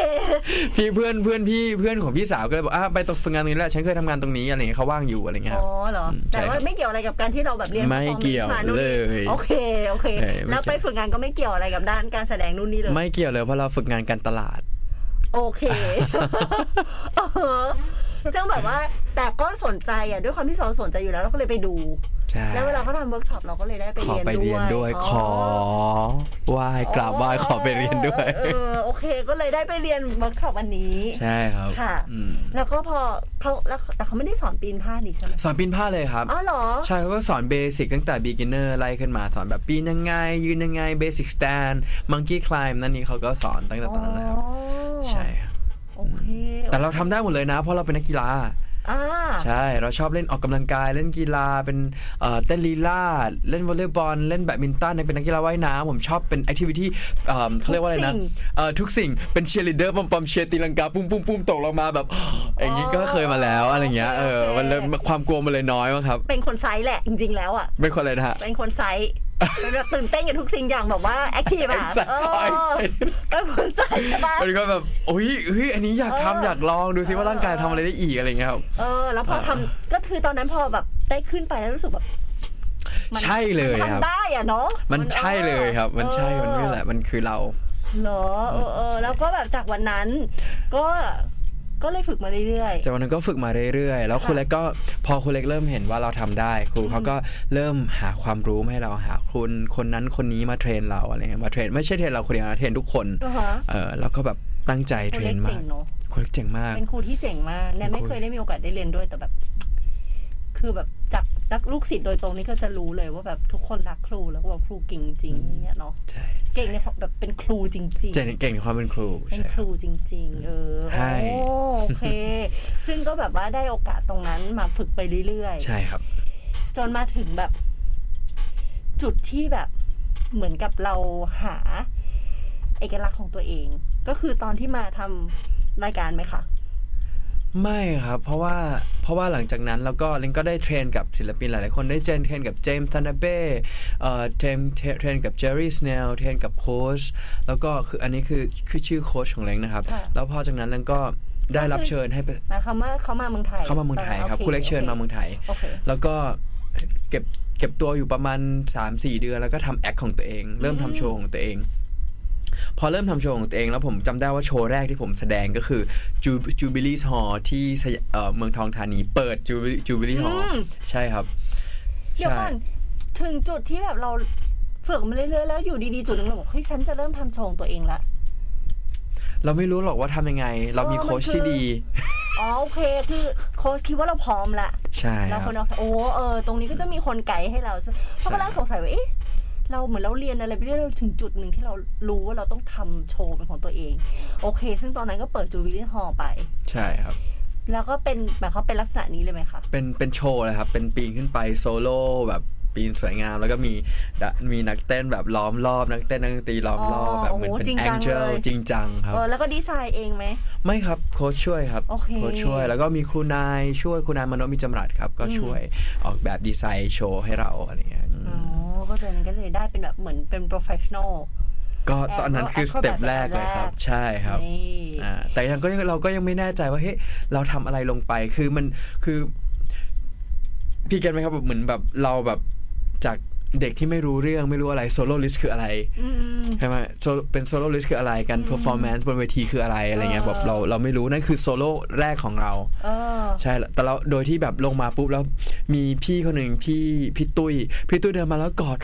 [SPEAKER 3] พี่เพื่อนเพื่อนพี่เพื่อนของพี่สาวก็เลยบอกอะไปตกฝึกงานตรงนี้แหละฉันเคยทำงานตรงนี้อะไรเงี้ยเขาว่างอยู่อะไรเงี้ยค
[SPEAKER 2] อ๋
[SPEAKER 3] รับ
[SPEAKER 2] อเหรอ
[SPEAKER 3] อืมใช่
[SPEAKER 2] แต่ว่า
[SPEAKER 3] ครับ
[SPEAKER 2] ไม่เกี่ยวอะไรกับการที่เราแบบเรียน
[SPEAKER 3] ไม่เกี่ยว
[SPEAKER 2] performance มานู่นนี่
[SPEAKER 3] เลย
[SPEAKER 2] โอเคโอเค
[SPEAKER 3] เออไม่
[SPEAKER 2] แล้วไป
[SPEAKER 3] เกี่ยว
[SPEAKER 2] ฝึกงานก็ไม่เกี่ยวอะไรกับด้านการแสดงนู่นนี่เลย
[SPEAKER 3] ไม่เกี่ยวเลยเพราะเราฝึกงานการตลาด
[SPEAKER 2] โอเค เออ ซึ่งแบบว่าแต่ก็สนใจอะด้วยความที่เราสนใจอยู่แล้วเราก็เลยไปดู
[SPEAKER 3] ใช่
[SPEAKER 2] แล้วเวลาเขาทำเวิร์กช็อปเราก็เลยได้ไป
[SPEAKER 3] ขอ
[SPEAKER 2] เรียน
[SPEAKER 3] ไปเรียนด้วยขอไหว้กราบไหว้ขอไปเรียนด้วย
[SPEAKER 2] เออโอเค ก็เลยได้ไปเรียนเวิร์กช็อปอันนี้
[SPEAKER 3] ใช่ครับ
[SPEAKER 2] ค่ะ
[SPEAKER 3] อืม
[SPEAKER 2] แล้วก็พอเขาแล้วแต่เขาไม่ได้สอนปีนผ้านี่ใช่ไหม
[SPEAKER 3] สอนปีนผ้าเลยครับ
[SPEAKER 2] อ๋อเหรอ
[SPEAKER 3] ใช่เขาก็สอน basic ตั้งแต่ beginner ไล่ขึ้นมาสอนแบบปีนยังไง ยืนยังไง basic stand monkey climb นั่นนี่เขาก็สอนตั้งแต่ตอนนั้นแล้ว
[SPEAKER 2] อ๋อ
[SPEAKER 3] ใช่ครับ
[SPEAKER 2] โอเค
[SPEAKER 3] แต่เราทำได้หมดเลยนะ เพราะเราเป็นนักกีฬา
[SPEAKER 2] อ่า
[SPEAKER 3] ใช่เราชอบเล่นออกกำลังกายเล่นกีฬาเป็นเอ่อเต้นลีลาดเล่นวอลเลย์บอลเล่นแบดมินตันเป็นนักกีฬาว่ายน้ำผมชอบเป็น activity เขาเรียกว่าอะไรนะเอ่อทุกสิ่งเป็นเชียร์ลีดเดอร์ปอมปอมเชียร์ตีลังกาปุ้มปุ้มปุ้มตกลงมาแบบอย่างนี้ก็เคยมาแล้วอะไรเงี้ยเออมันเลยความกลัวมันเลยน้อยมั้งครับ
[SPEAKER 2] เป็นคน excite แหละจริงๆแล้วอะ
[SPEAKER 3] เป็นคนอะไรนะฮะ
[SPEAKER 2] เป็นคน excite เป็น แบบตื่นเต้นกับทุกสิ่งอย่างแบบว่า active อะ
[SPEAKER 3] Excited
[SPEAKER 2] เออเป็นคน excite ใช่ปะ
[SPEAKER 3] มันก็แบบโอ้ยเฮ้ยอันนี้อยาก
[SPEAKER 2] เออ
[SPEAKER 3] ทำอยากลองดูซิว่าร่างกายทำอะไรได้อีกอะไรเงี้ยครับ
[SPEAKER 2] เออ แล้วพอทำก็คือตอนนั้นพอแบบได้ขึ้นไปแล้วรู้สึกแบบมัน
[SPEAKER 3] ใช่เลย
[SPEAKER 2] มัน
[SPEAKER 3] ครับ
[SPEAKER 2] ทำได้อะเนาะ
[SPEAKER 3] มันใช่เลยครับ มันใช่มันนี่แหละมันคือเรา
[SPEAKER 2] เหรอเออเออแล้วก็แบบจากวันนั้น ก็ ก็เลยฝึกมาเรื่อย
[SPEAKER 3] จากวันนั้นก็ฝึกมาเรื่อยๆ แล้วครูเล็กก็พอครูเล็กเริ่มเห็นว่าเราทำได้ ครูเขาก็เริ่มหาความรู้มาให้เราหาคุณคนนั้นคนนี้มา train เราอะไรเงี้ยมา train ไม่ใช่ train เราคนเดียวนะ train ทุกคน
[SPEAKER 2] ๆอ่าฮะ
[SPEAKER 3] เออแล้วก็แบบตั้งใจ
[SPEAKER 2] ครู
[SPEAKER 3] เทร
[SPEAKER 2] เล็
[SPEAKER 3] น
[SPEAKER 2] ก
[SPEAKER 3] มา
[SPEAKER 2] เจ๋
[SPEAKER 3] ก
[SPEAKER 2] งเนาะ
[SPEAKER 3] ครูเล็กเจ๋งมาก
[SPEAKER 2] เป็นครูที่เจ๋งมากแนนไม่
[SPEAKER 3] เป็นครู
[SPEAKER 2] เคยได้มีโอกาสได้เรียนด้วยแต่แบบ คือแบบจากนักลูกศิษย์โดยตรงนี่ก็จะรู้เลยว่าแบบทุกคนรักครูแล้วก็แบบครูเก่งจริงอย่างเงี้ยเนาะ
[SPEAKER 3] ใช่
[SPEAKER 2] เก่งในความแบบเป็นครูจริง
[SPEAKER 3] เจ๋งเก่งในความเป็นครู
[SPEAKER 2] ๆเป็น
[SPEAKER 3] ใช่
[SPEAKER 2] ค
[SPEAKER 3] ครับ
[SPEAKER 2] รูจริง ๆ เออ
[SPEAKER 3] ใช่
[SPEAKER 2] โอ้โอเค ซึ่งก็แบบว่าได้โอกาสตรงนั้นมาฝึกไปเรื่อยๆ
[SPEAKER 3] ใช่ครับ
[SPEAKER 2] จนมาถึงแบบ จุดที่แบบเหมือนกับเราหา เอกลักษณ์ของตัวเอง ก็คือตอนที่มาทำรายการไหมคะ
[SPEAKER 3] ไม่ครับ เพราะว่าเพราะว่าหลังจากนั้นแล้วก็เล้งก็ได้ train กับศิลปินหลาย ๆ คนได้ train train กับเจมส์ทันเบ้เอ่อ train train train กับเจอร์รี่สเนล train กับโค้ชแล้วก็คืออันนี้คือคือชื่อโค้ชของเล้งนะครับ
[SPEAKER 2] ค่ะ
[SPEAKER 3] แล้วพอจากนั้นเล้งก็ได้รับเชิญให้ไป
[SPEAKER 2] หมายความว่าเขามาเมืองไทย
[SPEAKER 3] เข้ามาเมืองไทยครับ
[SPEAKER 2] โอ
[SPEAKER 3] ครูเล็กเชิญมาเมืองไทย
[SPEAKER 2] โอเค
[SPEAKER 3] แล้วก็เก็บเก็บตัวอยู่ประมาณ 3-4 เดือน แล้วก็ทำ act ของตัวเอง เริ่มทำโชว์ของตัวเอง พอเริ่มทำโชว์ของตัวเองแล้วผมจำได้ว่าโชว์แรกที่ผมแสดงก็คือ Jubilee Hall ที่สยเอ่อเมืองทองธานี เปิด Jubilee Hall อื
[SPEAKER 2] ม
[SPEAKER 3] ใช่ครับ
[SPEAKER 2] เดี๋ยว
[SPEAKER 3] ใช่
[SPEAKER 2] ก่อนถึงจุดที่แบบเราฝึกมาเรื่อยๆแล้วอยู่ดีๆจุดหนึ่งเราบอกเฮ้ยฉันจะเริ่มทำโชว์ของตัวเองละ
[SPEAKER 3] เราไม่รู้หรอกว่าทำยังไง เรามี
[SPEAKER 2] เออมัน
[SPEAKER 3] โค้ช
[SPEAKER 2] คือ
[SPEAKER 3] ที่ดี
[SPEAKER 2] อ๋อโอเคคือโค้ชคิดว่าเราพร้อมละ
[SPEAKER 3] ใช่
[SPEAKER 2] แล้ว
[SPEAKER 3] ค
[SPEAKER 2] ค
[SPEAKER 3] รั
[SPEAKER 2] น
[SPEAKER 3] บ
[SPEAKER 2] เอาโอ้เออตรงนี้ก็จะมีคนไกด์ให้เราใช่ไหมเพราะกำลังสงสัยว่าเอ๊ะ เราเหมือนเราเรียนอะไรไปเรื่อยๆถึงจุดหนึ่งที่เรารู้ว่าเราต้องทำโชว์เป็นของตัวเอง โอเค ซึ่งตอนนั้นก็เปิดจูวิลี่ฮอลไป
[SPEAKER 3] ใช่ครับ
[SPEAKER 2] แล้วก็เป็นแบบเขามเป็นลักษณะนี้เลยไหมคะ
[SPEAKER 3] เป็นเป็นโชว์เลยครับ เป็นปีนขึ้นไปโซโล่แบบปีนสวยงามแล้วก็มีดะมีนักเต้นแบบล้อมรอบนักเต้นนักดนตรีล้อมรอบแบบเหมือนเป็น angel จริงจังครับ
[SPEAKER 2] เออแล้วก็ดีไซน์เองไหม
[SPEAKER 3] ไม่ครับโค้ชช่วยครับ
[SPEAKER 2] โอเค
[SPEAKER 3] ชช่วยแล้วก็มีครูนายช่วยครูนายมานพ มีจำรัสครับ ก็ช่วยออกแบบดีไซน์โชว์ให้เราอะไรเงี้ยอืม
[SPEAKER 2] อ๋อ ก็เลยก็เลยได้เป็นแบบเหมือนเป็น professional
[SPEAKER 3] ก็ตอนนั้นคือสเต็ป
[SPEAKER 2] acrobat
[SPEAKER 3] แรกเลยครับ
[SPEAKER 2] แรก
[SPEAKER 3] ใช่ครับ
[SPEAKER 2] นี่
[SPEAKER 3] อ่าแต่ยังก็ยังเราก็ยังไม่แน่ใจว่าเฮ้ยเราทำอะไรลงไปคือมันคือ พี่ get ไหมครับแบบเหมือนแบบเราแบบจาก เด็กที่ไม่รู้เรื่องไม่รู้อะไร soloist คืออะไร
[SPEAKER 2] อืม
[SPEAKER 3] ใช่ไหมโซเป็น soloist คืออะไรการ performance บนเวทีคืออะไรอะไรเงี้ยแบบเราเราไม่รู้นั่นคือโซโล่แรกของเรา
[SPEAKER 2] เออ
[SPEAKER 3] ใช่แล้วแต่เราโดยที่แบบลงมาปุ๊บแล้วมีพี่คนหนึ่งพี่พี่ตุ้ยพี่ตุ้ยเดินมาแล้วกอด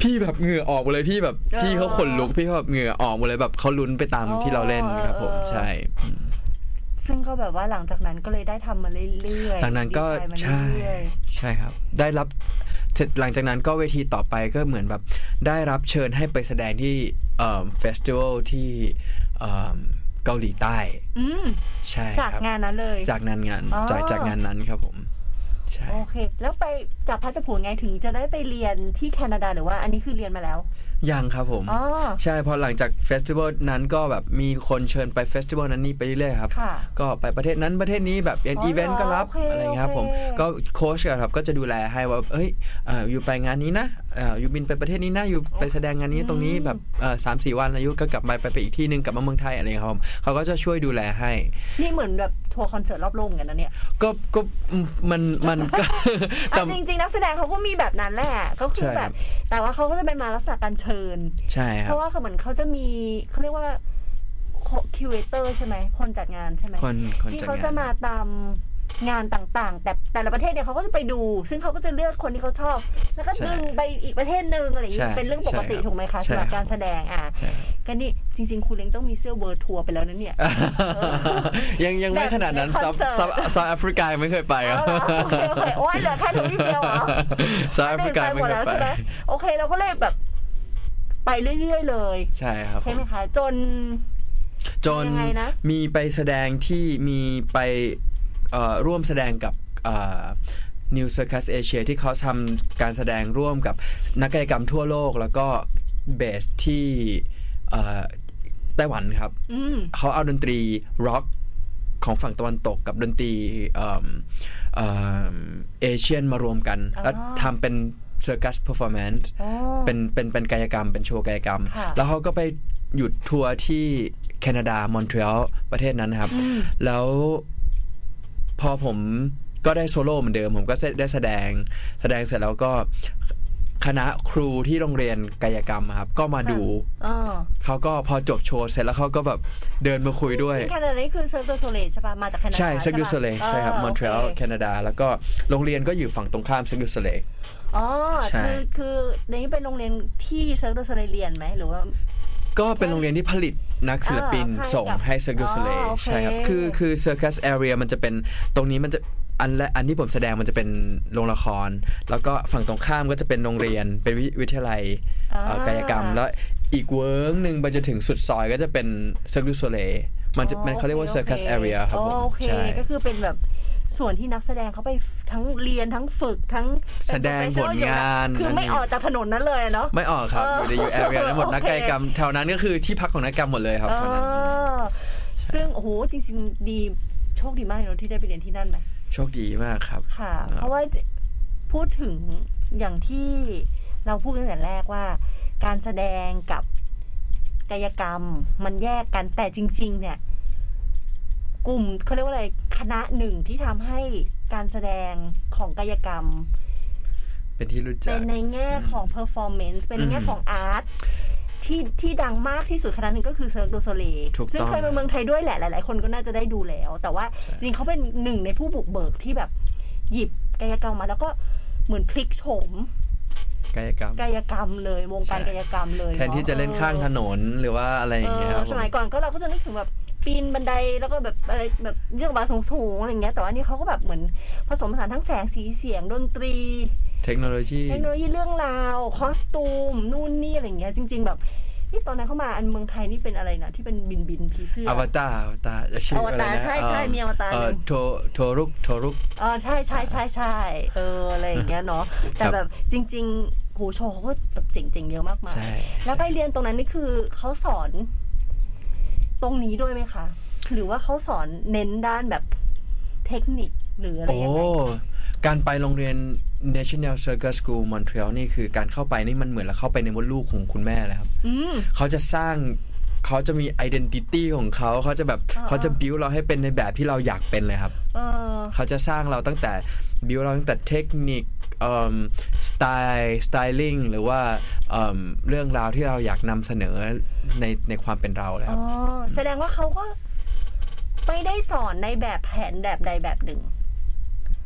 [SPEAKER 3] พี่แบบเหงื่อออกหมดเลยพี่แบบ
[SPEAKER 2] เออ
[SPEAKER 3] พี่เขาขนลุกพี่เขาแบบเหงื่อออกหมดเลยแบบเขาลุ้นไปตาม
[SPEAKER 2] อ๋อ
[SPEAKER 3] ที่เราเล่นครับผม
[SPEAKER 2] เออ
[SPEAKER 3] ใช่อืม
[SPEAKER 2] ซึ่งก็แบบว่าหลังจากนั้นก็เลยได้ทำมาเรื่อยๆ
[SPEAKER 3] หลังนั้นก็
[SPEAKER 2] ดีไซน์มา
[SPEAKER 3] ใช่
[SPEAKER 2] เรื่อย
[SPEAKER 3] ใช่ครับ ได้รับเสร็จ หลังจากนั้นก็เวทีต่อไปก็เหมือนแบบได้รับเชิญให้ไปแสดงที่เอ่อ festival ที่เอ่อเกาหลีใต้
[SPEAKER 2] ๆอืม
[SPEAKER 3] ใช่
[SPEAKER 2] จาก
[SPEAKER 3] ครับ
[SPEAKER 2] งานนั้นเลย
[SPEAKER 3] จากนั้นงาน
[SPEAKER 2] อ๋อ
[SPEAKER 3] จากจากงานนั้นครับผมใช่
[SPEAKER 2] โอเค แล้วไปจากพัชผูนไงถึงจะได้ไปเรียนที่แคนาดาหรือว่าอันนี้คือเรียนมาแล้ว
[SPEAKER 3] ยังครับผม
[SPEAKER 2] อ๋อ
[SPEAKER 3] ใช่พอหลังจาก festival นั้นก็แบบมีคนเชิญไป festival นั้นนี่ไปเรื่อยๆครับ
[SPEAKER 2] ค่ะ
[SPEAKER 3] ก็ไปประเทศนั้นประเทศนี้แบบอย่าง
[SPEAKER 2] อ๋อ
[SPEAKER 3] อีเวนต์ก็รับ
[SPEAKER 2] โอเค
[SPEAKER 3] อะไรอย่างเงี้ยครับผม
[SPEAKER 2] โอเค
[SPEAKER 3] ก็โค้ชอะครับก็จะดูแลให้ว่า เอ้ยเอ่อ you ไปงานนี้นะเอ่อ you บินไปประเทศนี้นะ you ไปแสดงงานนี้ตรงนี้แบบสามสี่วันอะ you ก็กลับมาไปไปอีกที่หนึ่งกลับมาเมืองไทยอะไรอย่างเงี้ยครับผมเขาก็จะช่วยดูแลให้
[SPEAKER 2] นี่เหมือนแบบทัวร์คอนเสิร์ตรอบโลกเหมือนกันนะเนี่ย
[SPEAKER 3] ก็ก็อืมมันมันก็แต่
[SPEAKER 2] อะจริงๆนักแสดงเขาก็มีแบบนั้นแหละก็คื
[SPEAKER 3] ใช่
[SPEAKER 2] อ
[SPEAKER 3] ค
[SPEAKER 2] แบ
[SPEAKER 3] รับ
[SPEAKER 2] บ แต่ว่าเขาก็จะเป็นมาลักษณะการเชิญ
[SPEAKER 3] ใช่ค
[SPEAKER 2] เพ
[SPEAKER 3] รับ
[SPEAKER 2] ราะว่าเขาเหมือนเขาจะมีเขาเรียกว่าคิวเรเตอร์ใช่ไหมคนจัดงานใช่ไหม
[SPEAKER 3] คนคน
[SPEAKER 2] ที่
[SPEAKER 3] จัด
[SPEAKER 2] เขา
[SPEAKER 3] งา
[SPEAKER 2] จะ
[SPEAKER 3] น
[SPEAKER 2] มาตาม งานต่างๆ แต่แต่ละประเทศเนี่ยเขาก็จะไปดู ซึ่งเขาก็จะเลือกคนที่เขาชอบ แล้วก็
[SPEAKER 3] ใช่
[SPEAKER 2] ดึงไปอีกประเทศหนึ่งอะไรอย่าง
[SPEAKER 3] ใช่
[SPEAKER 2] เงี้ยเป็นเรื่องปกติ
[SPEAKER 3] ใช่ครับ
[SPEAKER 2] ถูกไหมคะ
[SPEAKER 3] ใช่
[SPEAKER 2] สำหรับ
[SPEAKER 3] ครับ
[SPEAKER 2] การแสดงอะ
[SPEAKER 3] ใช่ครับ
[SPEAKER 2] ก็นี่จริง ๆคุณเล้งต้องมีเสื้อเวิร์ทัวร์ไปแล้วนะเนี่ย
[SPEAKER 3] ยังยังไม่
[SPEAKER 2] แบบ
[SPEAKER 3] ขนาดนั้น
[SPEAKER 2] ในค
[SPEAKER 3] ซา
[SPEAKER 2] อนเสิร์ต
[SPEAKER 3] ซาซาแอฟริกายังไม่เคยไปค
[SPEAKER 2] อ๋
[SPEAKER 3] รั
[SPEAKER 2] อบเหรอโอเคโอเคโอ้ยเหลือแค่ทวีปเดียวเหรอ
[SPEAKER 3] ซาแอฟริกาไม่
[SPEAKER 2] หมด
[SPEAKER 3] เคย
[SPEAKER 2] แล้ว
[SPEAKER 3] ไป
[SPEAKER 2] ใช่ไหมโอเคเราก็เลยแบบไปเรื่อยๆ เลย
[SPEAKER 3] ใช่ครับ
[SPEAKER 2] ใช่ไหมคะจน
[SPEAKER 3] จน
[SPEAKER 2] ยังไงนะ
[SPEAKER 3] มีไปแสดงที่มีไปเอ่อ ร่วมแสดงกับเอ่อ New Circus Asia ที่เขาทำการแสดงร่วมกับนักกายกรรมทั่วโลก แล้วก็เบสที่เอ่อไต้หวันครับ
[SPEAKER 2] อืม
[SPEAKER 3] เขาเอาดนตรีร็อกของฝั่งตะวันตกกับดนตรีเอิ่มเอิ่ม Asian มารวมกัน
[SPEAKER 2] อ๋อ
[SPEAKER 3] แล้วทำเป็น Circus Performance
[SPEAKER 2] โอ้
[SPEAKER 3] เป็นเป็นเป็นกายกรรม เป็นโชว์กายกรรม
[SPEAKER 2] ค่ะ
[SPEAKER 3] แล้วเขาก็ไปหยุดทัวร์ที่แคนาดามอนทรีออลประเทศนั้นนะครับ
[SPEAKER 2] อืม
[SPEAKER 3] แล้ว พอผมก็ได้โซโล่เหมือนเดิม ผมก็ได้แสดง แสดงเสร็จแล้วก็คณะครูที่โรงเรียนกายกรรมอะครับ ก็มาดู
[SPEAKER 2] อ๋อ
[SPEAKER 3] เขาก็พอจบโชว์เสร็จแล้วเขาก็แบบเดินมาคุยด้วย
[SPEAKER 2] ซึ่งแคนาดานี่คือ Cirque du Soleil ใช่ปะมาจากแคนาดา
[SPEAKER 3] ใช่ Cirque du
[SPEAKER 2] ปะ
[SPEAKER 3] Soleil ใช่ครับมอนทรีออล
[SPEAKER 2] โอเค
[SPEAKER 3] แคนาดา แล้วก็โรงเรียนก็อยู่ฝั่งตรงข้าม Cirque du Soleil
[SPEAKER 2] อ๋อ
[SPEAKER 3] ใช่
[SPEAKER 2] คือคือในนี้เป็นโรงเรียนที่ Cirque du Soleil เรียนไหมหรือว่า
[SPEAKER 3] ก็เป็นโรงเรียนที่ผลิต นักศิลปิน
[SPEAKER 2] อ่าให้
[SPEAKER 3] ส่ง
[SPEAKER 2] กับ
[SPEAKER 3] ให้ Cirque du Soleil
[SPEAKER 2] อ๋อโอเค
[SPEAKER 3] ใช่ครับ คือคือ Circus Area มันจะเป็นตรงนี้มันจะอันและอันที่ผมแสดงมันจะเป็นโรงละคร แล้วก็ฝั่งตรงข้ามก็จะเป็นโรงเรียนเป็นวิวิทยาลัยเอ่อกายกรรม แล้วอีกเวิร์กหนึ่งไปจนถึงสุดซอยก็จะเป็น Cirque du Soleil มันจะมันเขาเรียกว่า
[SPEAKER 2] โอค
[SPEAKER 3] Circus
[SPEAKER 2] โอเค
[SPEAKER 3] Area ครับผม
[SPEAKER 2] อ๋อโอเค
[SPEAKER 3] ใช่
[SPEAKER 2] ก็คือเป็นแบบ ส่วนที่นักแสดงเขาไปทั้งเรียนทั้งฝึกทั้งเป็น
[SPEAKER 3] แสดง
[SPEAKER 2] professional
[SPEAKER 3] ผลงาน
[SPEAKER 2] อยู่ะคือไม่
[SPEAKER 3] อันนี้
[SPEAKER 2] ออกจากถนนนั้นเลยเนาะ
[SPEAKER 3] ไม่ออกครับ
[SPEAKER 2] เออ
[SPEAKER 3] อยู่ในอยู่ area นั้นหมด
[SPEAKER 2] โอเค
[SPEAKER 3] นักกายกรรมแถวนั้นก็คือที่พักของนักกรรมหมดเลยครับ
[SPEAKER 2] เอ
[SPEAKER 3] แถวนั้น
[SPEAKER 2] อซึ่งโอ้โหจริง ๆ ดีโชคดีมากเลยเนอะที่ได้ไปเรียนที่นั่นไหม
[SPEAKER 3] โชคดีมากครับ
[SPEAKER 2] ค่ะ
[SPEAKER 3] ครับ
[SPEAKER 2] เพราะว่าพูดถึงอย่างที่เราพูดตั้งแต่แรกว่า การแสดงกับกายกรรมมันแยกกันแต่จริง ๆ เนี่ย กลุ่มเขาเรียกว่าอะไรคณะหนึ่งที่ทำให้การแสดงของกายกรรม
[SPEAKER 3] เป็นที่รู้จั
[SPEAKER 2] เป็
[SPEAKER 3] ก
[SPEAKER 2] นในแง่ของ performance เป็นในแง่
[SPEAKER 3] อืม
[SPEAKER 2] ของ art ที่ที่ดังมากที่สุดคณะหนึ่งก็คือเซิร์กโดโซเล
[SPEAKER 3] ถูกต้อง
[SPEAKER 2] ซึ่งเคยมาเมืองไทยด้วยแหละ หลาย ๆ คนก็น่าจะได้ดูแล้ว แต่ว่าจริงๆเขาเป็นหนึ่งในผู้บุกเบิกที่แบบหยิบกายกรรมมาแล้วก็เหมือนพลิกโฉม
[SPEAKER 3] กายกรรม
[SPEAKER 2] กายกรรมเลยวงการ
[SPEAKER 3] ใช่
[SPEAKER 2] กายกรรมเลย
[SPEAKER 3] แทนที่จะเล่นข้างถนนหรือว่าอะไรอย่างเงี้ยครับ
[SPEAKER 2] เออสมัยก่อนก็เราก็จะนึกถึงแบบ ปีนบันไดแล้วก็แบบอะไรแบบเรื่องบาสูงๆอะไรเงี้ยแต่ว่านี่เขาก็แบบเหมือนผสมผสานทั้งแสงสีเสียงดนตรี
[SPEAKER 3] เทคโนโลยี
[SPEAKER 2] เทคโนโลยีเรื่องราวคอสตูมนู่นนี่อะไรเงี้ยจริง ๆ แบบนี่ตอนนั้นเข้ามาอันเมืองไทยนี่เป็นอะไรนะที่เป็นบินบินผีเสื้อ
[SPEAKER 3] อวตารอวตารจะชื่ออะไร
[SPEAKER 2] อวตาร
[SPEAKER 3] นะ
[SPEAKER 2] ใช่ใช่
[SPEAKER 3] เอ่อ
[SPEAKER 2] มีอวตาร
[SPEAKER 3] เอ่
[SPEAKER 2] ห
[SPEAKER 3] อ
[SPEAKER 2] นึ่ง
[SPEAKER 3] โทโทรุกโทรุก
[SPEAKER 2] เออใช่ใช่ใช่ใช่เอออะไรอย่างเงี้ยเนาะแต่
[SPEAKER 3] ครับ
[SPEAKER 2] แบบจริง ๆ โหโชว์เขาก็แบบเจ๋งๆเยอะมากมาย
[SPEAKER 3] ใช่
[SPEAKER 2] แล้วไปเรียนตรงนั้นนี่คือเขาสอน ตรงนี้ด้วยไหมคะ หรือว่าเขาสอนเน้นด้านแบบเทคนิคหรืออะไร
[SPEAKER 3] โอ้
[SPEAKER 2] ยังไง
[SPEAKER 3] การไปโรงเรียน National Circus School Montreal นี่คือการเข้าไปนี่มันเหมือนเราเข้าไปในมดลูกของคุณแม่เลยครับ
[SPEAKER 2] อืม
[SPEAKER 3] เขาจะสร้างเขาจะมี identity ของเขาเขาจะแบบ
[SPEAKER 2] อ่า
[SPEAKER 3] เขาจะ build เราให้เป็นในแบบที่เราอยากเป็นเลยครับ
[SPEAKER 2] เออ
[SPEAKER 3] เขาจะสร้างเราตั้งแต่ build เราตั้งแต่เทคนิค สไตล์สไตลิ่งหรือว่าเอิ่มเรื่องราวที่เราอยากนำเสนอในในความเป็นเราเลยค
[SPEAKER 2] อ๋
[SPEAKER 3] รั
[SPEAKER 2] อบแสดงว่าเขาก็ไม่ได้สอนในแบบแผนแบบใดแบบหนึ่ง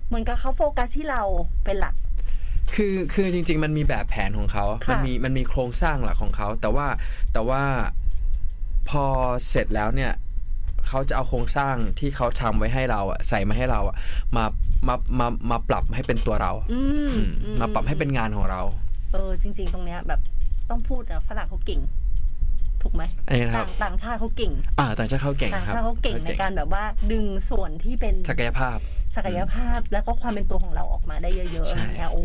[SPEAKER 2] เหมือนกับเขาโฟกัสที่เราเป็นหลัก
[SPEAKER 3] คือคือจริง ๆ มันมีแบบแผนของเขา
[SPEAKER 2] ค่ะ
[SPEAKER 3] มันมีมันมีโครงสร้างหลักของเขา แต่ว่าแต่ว่าพอเสร็จแล้วเนี่ย เขาจะเอาโครงสร้างที่เขาทำไว้ให้เราอะใส่มาให้เราอะมามามามาปรับให้เป็นตัวเรา
[SPEAKER 2] อืม
[SPEAKER 3] อืม
[SPEAKER 2] อื
[SPEAKER 3] มาปรับให้เป็นงานของเรา
[SPEAKER 2] เออ จริง ๆ ตรงเนี้ยแบบต้องพูดนะฝรั่งเขาเก่งถูกไหม
[SPEAKER 3] อันนี้นะครับ
[SPEAKER 2] ต่างต่างชาติเขาเก่ง
[SPEAKER 3] อ่า ต่างชาติเขาเก่ง
[SPEAKER 2] ต่าง
[SPEAKER 3] ครับ
[SPEAKER 2] ชาติเขาเก่งในการแบบว่าดึงส่วนที่เป็น
[SPEAKER 3] ศักยภาพ
[SPEAKER 2] ศักยภาพแล้วก็ความเป็นตัวของเราออกมาได้เยอะๆอย่างเงี้ยโอ้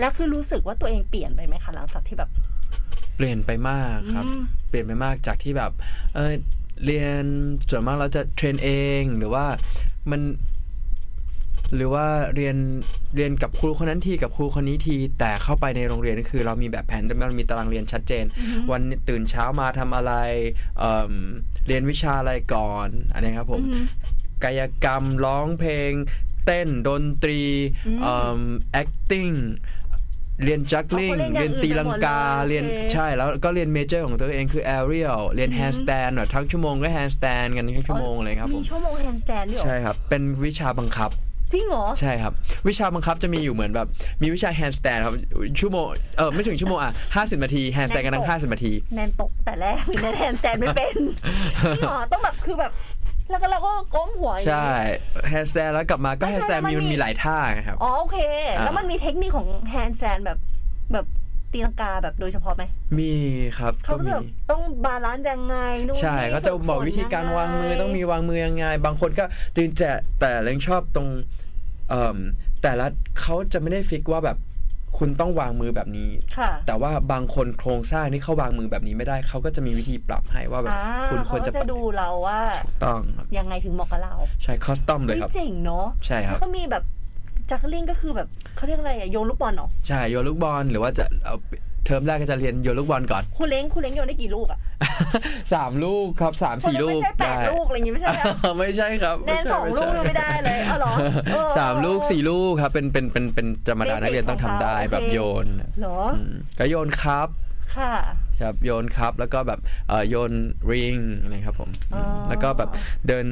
[SPEAKER 2] แล้วคือรู้สึกว่าตัวเองเปลี่ยนไปไหมคะหลังจากที่แบบ
[SPEAKER 3] เปลี่ยนไปมากครับ
[SPEAKER 2] อืม
[SPEAKER 3] เปลี่ยนไปมากจากที่แบบ เออ เรียนส่วนมากเราจะเทรนเองหรือว่ามันหรือว่าเรียนเรียนกับครูคนนั้นทีกับครูคนนี้ทีแต่เข้าไปในโรงเรียนนี่คือ เรามีแบบแผนเรามีตารางเรียนชัดเจน วันตื่นเช้ามาทำอะไรเอิ่มเรียนวิชาอะไรก่อนอันนี้ครับผม
[SPEAKER 2] อืม
[SPEAKER 3] กายกรรมร้องเพลง เต้นดนตรี
[SPEAKER 2] อืม
[SPEAKER 3] เอิ่ม acting เรียน juggling
[SPEAKER 2] อ๋อเขาเรียนอย่างอื่น
[SPEAKER 3] เรียนตีลังกา
[SPEAKER 2] ไปหมดเลย
[SPEAKER 3] เรียน
[SPEAKER 2] โอเค
[SPEAKER 3] ใช่แล้วก็เรียน major ของตัวเองคือ aerial เรียน handstand แบบทั้งชั่วโมงก็ handstand กันทั้งชั่วโมงเลยครับผ
[SPEAKER 2] มี
[SPEAKER 3] ม
[SPEAKER 2] ชั่วโมง handstand ด้วยเหรอ
[SPEAKER 3] ใช่ครับ เป็นวิชาบังคับ
[SPEAKER 2] จริงเหรอ
[SPEAKER 3] ใช่ครับ วิชาบังคับจะมีอยู่เหมือนแบบ มีวิชา handstand ครับ ชั่วโมง เออไม่ถึงชั่วโมงอะ50นาที handstand กันทั้ง50นาที
[SPEAKER 2] แนนตกแต่แรกแนนแฮนด์สแตนไม่เป็นจริงเหรอ ต้องแบบคือแบบ แล้วก็เราก็ก้มหัวอย่าง
[SPEAKER 3] ใช่
[SPEAKER 2] นี้
[SPEAKER 3] handstand แล้วกลับมาก็
[SPEAKER 2] ไม่ใช่
[SPEAKER 3] handstand มี
[SPEAKER 2] แล้วมัน
[SPEAKER 3] มัน
[SPEAKER 2] มี
[SPEAKER 3] มีหลายท่าไงครับ
[SPEAKER 2] อ๋อโอเค
[SPEAKER 3] อ่า
[SPEAKER 2] แล้วมันมีเทคนิคของ handstand แบบแบบตีลังกาแบบโดยเฉพาะไหม
[SPEAKER 3] มีครับ
[SPEAKER 2] เขา
[SPEAKER 3] ก็
[SPEAKER 2] ก็จะ
[SPEAKER 3] มี
[SPEAKER 2] แบบต้อง balance ยังไงนู่น
[SPEAKER 3] ใช่
[SPEAKER 2] นี่
[SPEAKER 3] เขาจะบอกวิธีการ
[SPEAKER 2] ฝึฝน
[SPEAKER 3] วางมือ
[SPEAKER 2] ยัไต้
[SPEAKER 3] องมีวางมือยังไง บางคนก็ตื่นแต่แต่เล้งชอบตรงเอ่มแต่ละเขาจะไม่ได้ fix ว่าแบบ คุณต้องวางมือแบบนี้
[SPEAKER 2] ค่ะ
[SPEAKER 3] แต่ว่าบางคนโครงสร้างนี่เขาวางมือแบบนี้ไม่ได้ เขาก็จะมีวิธีปรับให้ว่าแบบ
[SPEAKER 2] อ่า
[SPEAKER 3] คุณควร
[SPEAKER 2] เขา
[SPEAKER 3] จะ
[SPEAKER 2] ก็จะดูเราว่า
[SPEAKER 3] ต้องครับ
[SPEAKER 2] ยังไงถึงเหมาะกับเรา
[SPEAKER 3] ใช่คอสตอมเลย
[SPEAKER 2] เฮ้ย
[SPEAKER 3] ครับ
[SPEAKER 2] เจ๋งเนาะ
[SPEAKER 3] ใช่ครับ
[SPEAKER 2] แล้วก็มีแบบจักรลิงก็คือแบบเขาเรียกอะไรอะโยนลูกบอลเนาะ
[SPEAKER 3] ใช่โยนลูกบอลหรือว่าจะเอา เทอมแรกก็จะเรียนโยนลูกบอลก่อน
[SPEAKER 2] คุณเล้งคุณเล้งโยนได้กี่ลูกอะ
[SPEAKER 3] สามลูกครับสาม
[SPEAKER 2] คุณ
[SPEAKER 3] สี่
[SPEAKER 2] เล้ง
[SPEAKER 3] ลู
[SPEAKER 2] ไม่
[SPEAKER 3] ก
[SPEAKER 2] ใช่แปด
[SPEAKER 3] ได้
[SPEAKER 2] ลูกอะไรอย่างงี้ไม่ใช่นะ
[SPEAKER 3] ไม่ใช่ครับ
[SPEAKER 2] แนน
[SPEAKER 3] ใช่
[SPEAKER 2] สองลูก
[SPEAKER 3] ใช่
[SPEAKER 2] ยังไม่ได้เลยเอาเหรอเออ
[SPEAKER 3] สามลูกสี่ลูกครับเป็นเป็นเป็นเป็นธรรมดา
[SPEAKER 2] Basic
[SPEAKER 3] นักเรียนต้องทำได้
[SPEAKER 2] ของเขา
[SPEAKER 3] แบบ
[SPEAKER 2] โอเค
[SPEAKER 3] โยน
[SPEAKER 2] เหรอ
[SPEAKER 3] อืมก็โยนครับ
[SPEAKER 2] ค่ะ
[SPEAKER 3] ครับโยนครับแล้วก็แบบเอ่อโยนริงนะครับผม
[SPEAKER 2] อ๋อ
[SPEAKER 3] แล้วก็แบบเดิน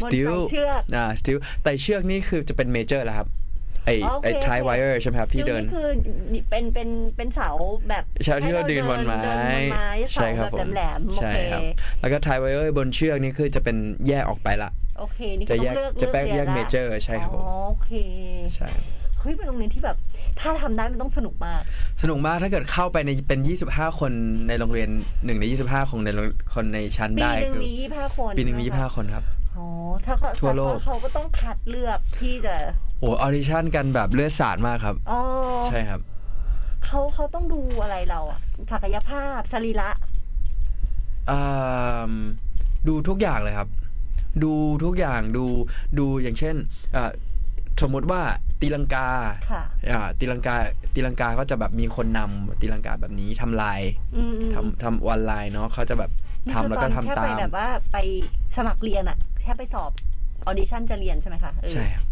[SPEAKER 3] สติล
[SPEAKER 2] บนไต่เชือก
[SPEAKER 3] อ่าสติลไต่เชือกนี่คือจะเป็นเมเจอร์แล้วครับ ไอ
[SPEAKER 2] อ๋อโอเค
[SPEAKER 3] ไอทาย
[SPEAKER 2] โอเค
[SPEAKER 3] ไวเออร์ใช่ไหมครับที่เดิน
[SPEAKER 2] สติลคือเป็นเป็นเป็นเสาแบบ
[SPEAKER 3] ใช่ที่เราเดินบนไม้
[SPEAKER 2] เดินบนไม้เสา
[SPEAKER 3] ใช่ครับ
[SPEAKER 2] แบบ
[SPEAKER 3] ผม
[SPEAKER 2] แหลมๆโอ
[SPEAKER 3] ใช่
[SPEAKER 2] เค
[SPEAKER 3] ครับแล้วก็ทายไวเออร์บนเชือกนี่คือจะเป็นแยกออกไปละ
[SPEAKER 2] โอเคนี่
[SPEAKER 3] จะ
[SPEAKER 2] คือ
[SPEAKER 3] แย
[SPEAKER 2] ต้อกงเลือก
[SPEAKER 3] จะแปล
[SPEAKER 2] ลื
[SPEAKER 3] แย
[SPEAKER 2] รี
[SPEAKER 3] ก
[SPEAKER 2] น
[SPEAKER 3] เม
[SPEAKER 2] ละ
[SPEAKER 3] เจอร์ใช่ครับผ
[SPEAKER 2] อ๋อ
[SPEAKER 3] ม
[SPEAKER 2] โอเค
[SPEAKER 3] ใช่
[SPEAKER 2] เฮ้ยเป็นโรงเรียนที่แบบถ้าทำได้มันต้องสนุกมาก
[SPEAKER 3] สนุกมากถ้าเกิดเข้าไปในเป็น 25 คนในโรงเรียนหนึ่งใน 25คนในโรงคนในชั้น
[SPEAKER 2] ปี
[SPEAKER 3] ได้
[SPEAKER 2] หนึ่ง
[SPEAKER 3] คือ
[SPEAKER 2] มียี่ห้าคน
[SPEAKER 3] ปีหนึ่งมี
[SPEAKER 2] ใช่ไคะ
[SPEAKER 3] 25 คนครับ
[SPEAKER 2] อ๋อถ้าเขา
[SPEAKER 3] ทั่วโลก
[SPEAKER 2] แต่เขาก็ต้องคัดเลือกที่จะ
[SPEAKER 3] โอ้ออดิชั่นกันแบบเลือดสาดมากครับ
[SPEAKER 2] อ๋อ
[SPEAKER 3] ใช่ครับ
[SPEAKER 2] เขาเขาต้องดูอะไรเราอะศักยภาพสรีระ
[SPEAKER 3] อ่าดูทุกอย่างเลยครับ ดูทุกอย่างดูดูอย่างเช่นอ่าสมมติว่าตีลังกา
[SPEAKER 2] ค่ะ
[SPEAKER 3] อ่าตีลังกาตีลังกาก็จะแบบมีคนนำตีลังกาแบบนี้ทำลาย
[SPEAKER 2] อืมอืม
[SPEAKER 3] ทำทำออนไลน์เนาะเขาจะแบบ
[SPEAKER 2] นี่
[SPEAKER 3] ทำ
[SPEAKER 2] คือ
[SPEAKER 3] แล้วก็
[SPEAKER 2] ตอน
[SPEAKER 3] ทำ
[SPEAKER 2] แค่
[SPEAKER 3] ตา
[SPEAKER 2] ไป
[SPEAKER 3] ม
[SPEAKER 2] แบบว่าไปสมัครเรียนอะแค่ไปสอบออดิชั่นจะเรียนใช่ไหมคะเออ
[SPEAKER 3] ใช่ครับ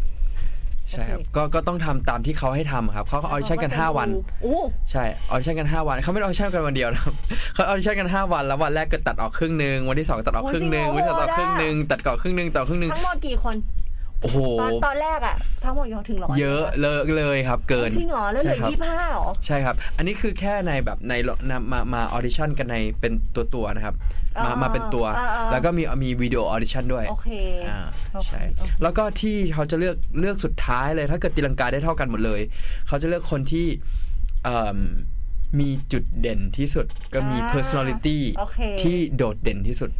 [SPEAKER 3] ใช่ครับ
[SPEAKER 2] โอเค
[SPEAKER 3] ก็ก็ต้องทำตามที่เขาให้ทำครับเขาออดิชั่นกัน 5 วัน
[SPEAKER 2] โอ้
[SPEAKER 3] ใช่ออดิชั่นกัน 5 วันเขาไม่ได้ออดิชั่นกันวันเดียวนะครับ เขาออดิชั่นกัน 5 วันแล้ววันแรกก็ตัดออกครึ่งหนึ่งวันที่ 2 ตัดออกครึ่งหนึ่งวันที่สามตัดออกครึ่งหนึ่งตัดก่อนครึ่งหนึ่งต่อครึ่งหนึ่ง
[SPEAKER 2] ทั้งหมดกี่คน
[SPEAKER 3] โอ้โห
[SPEAKER 2] ตอนตอนแรกอะทั้งหมดยอถึงร้อย
[SPEAKER 3] เยอะเลยเลยครับเกิน
[SPEAKER 2] จริงเหรอแล้วเหลือ
[SPEAKER 3] ใช่ครับ
[SPEAKER 2] ยี่ห้าหรอ
[SPEAKER 3] ใช่ครับ อันนี้คือแค่ในแบบในนมามาออดิชั่นกันในเป็นตัวตัวๆนะครับมา
[SPEAKER 2] อ่า
[SPEAKER 3] มาเป็นตัว
[SPEAKER 2] อ่าอ่า
[SPEAKER 3] แล้วก็มีมีวิดีโอออดิชั่นด้วย
[SPEAKER 2] โอเค
[SPEAKER 3] อ่า
[SPEAKER 2] โอเค
[SPEAKER 3] ใช่
[SPEAKER 2] โอเค
[SPEAKER 3] แล้วก็ที่เขาจะเลือกเลือกสุดท้ายเลย ถ้าเกิดตีลังกาได้เท่ากันหมดเลย เขาจะเลือกคนที่เอิ่มมีจุดเด่นที่สุดก็มี
[SPEAKER 2] อ่า
[SPEAKER 3] personality
[SPEAKER 2] โอเค
[SPEAKER 3] ที่โดดเด่นที่สุด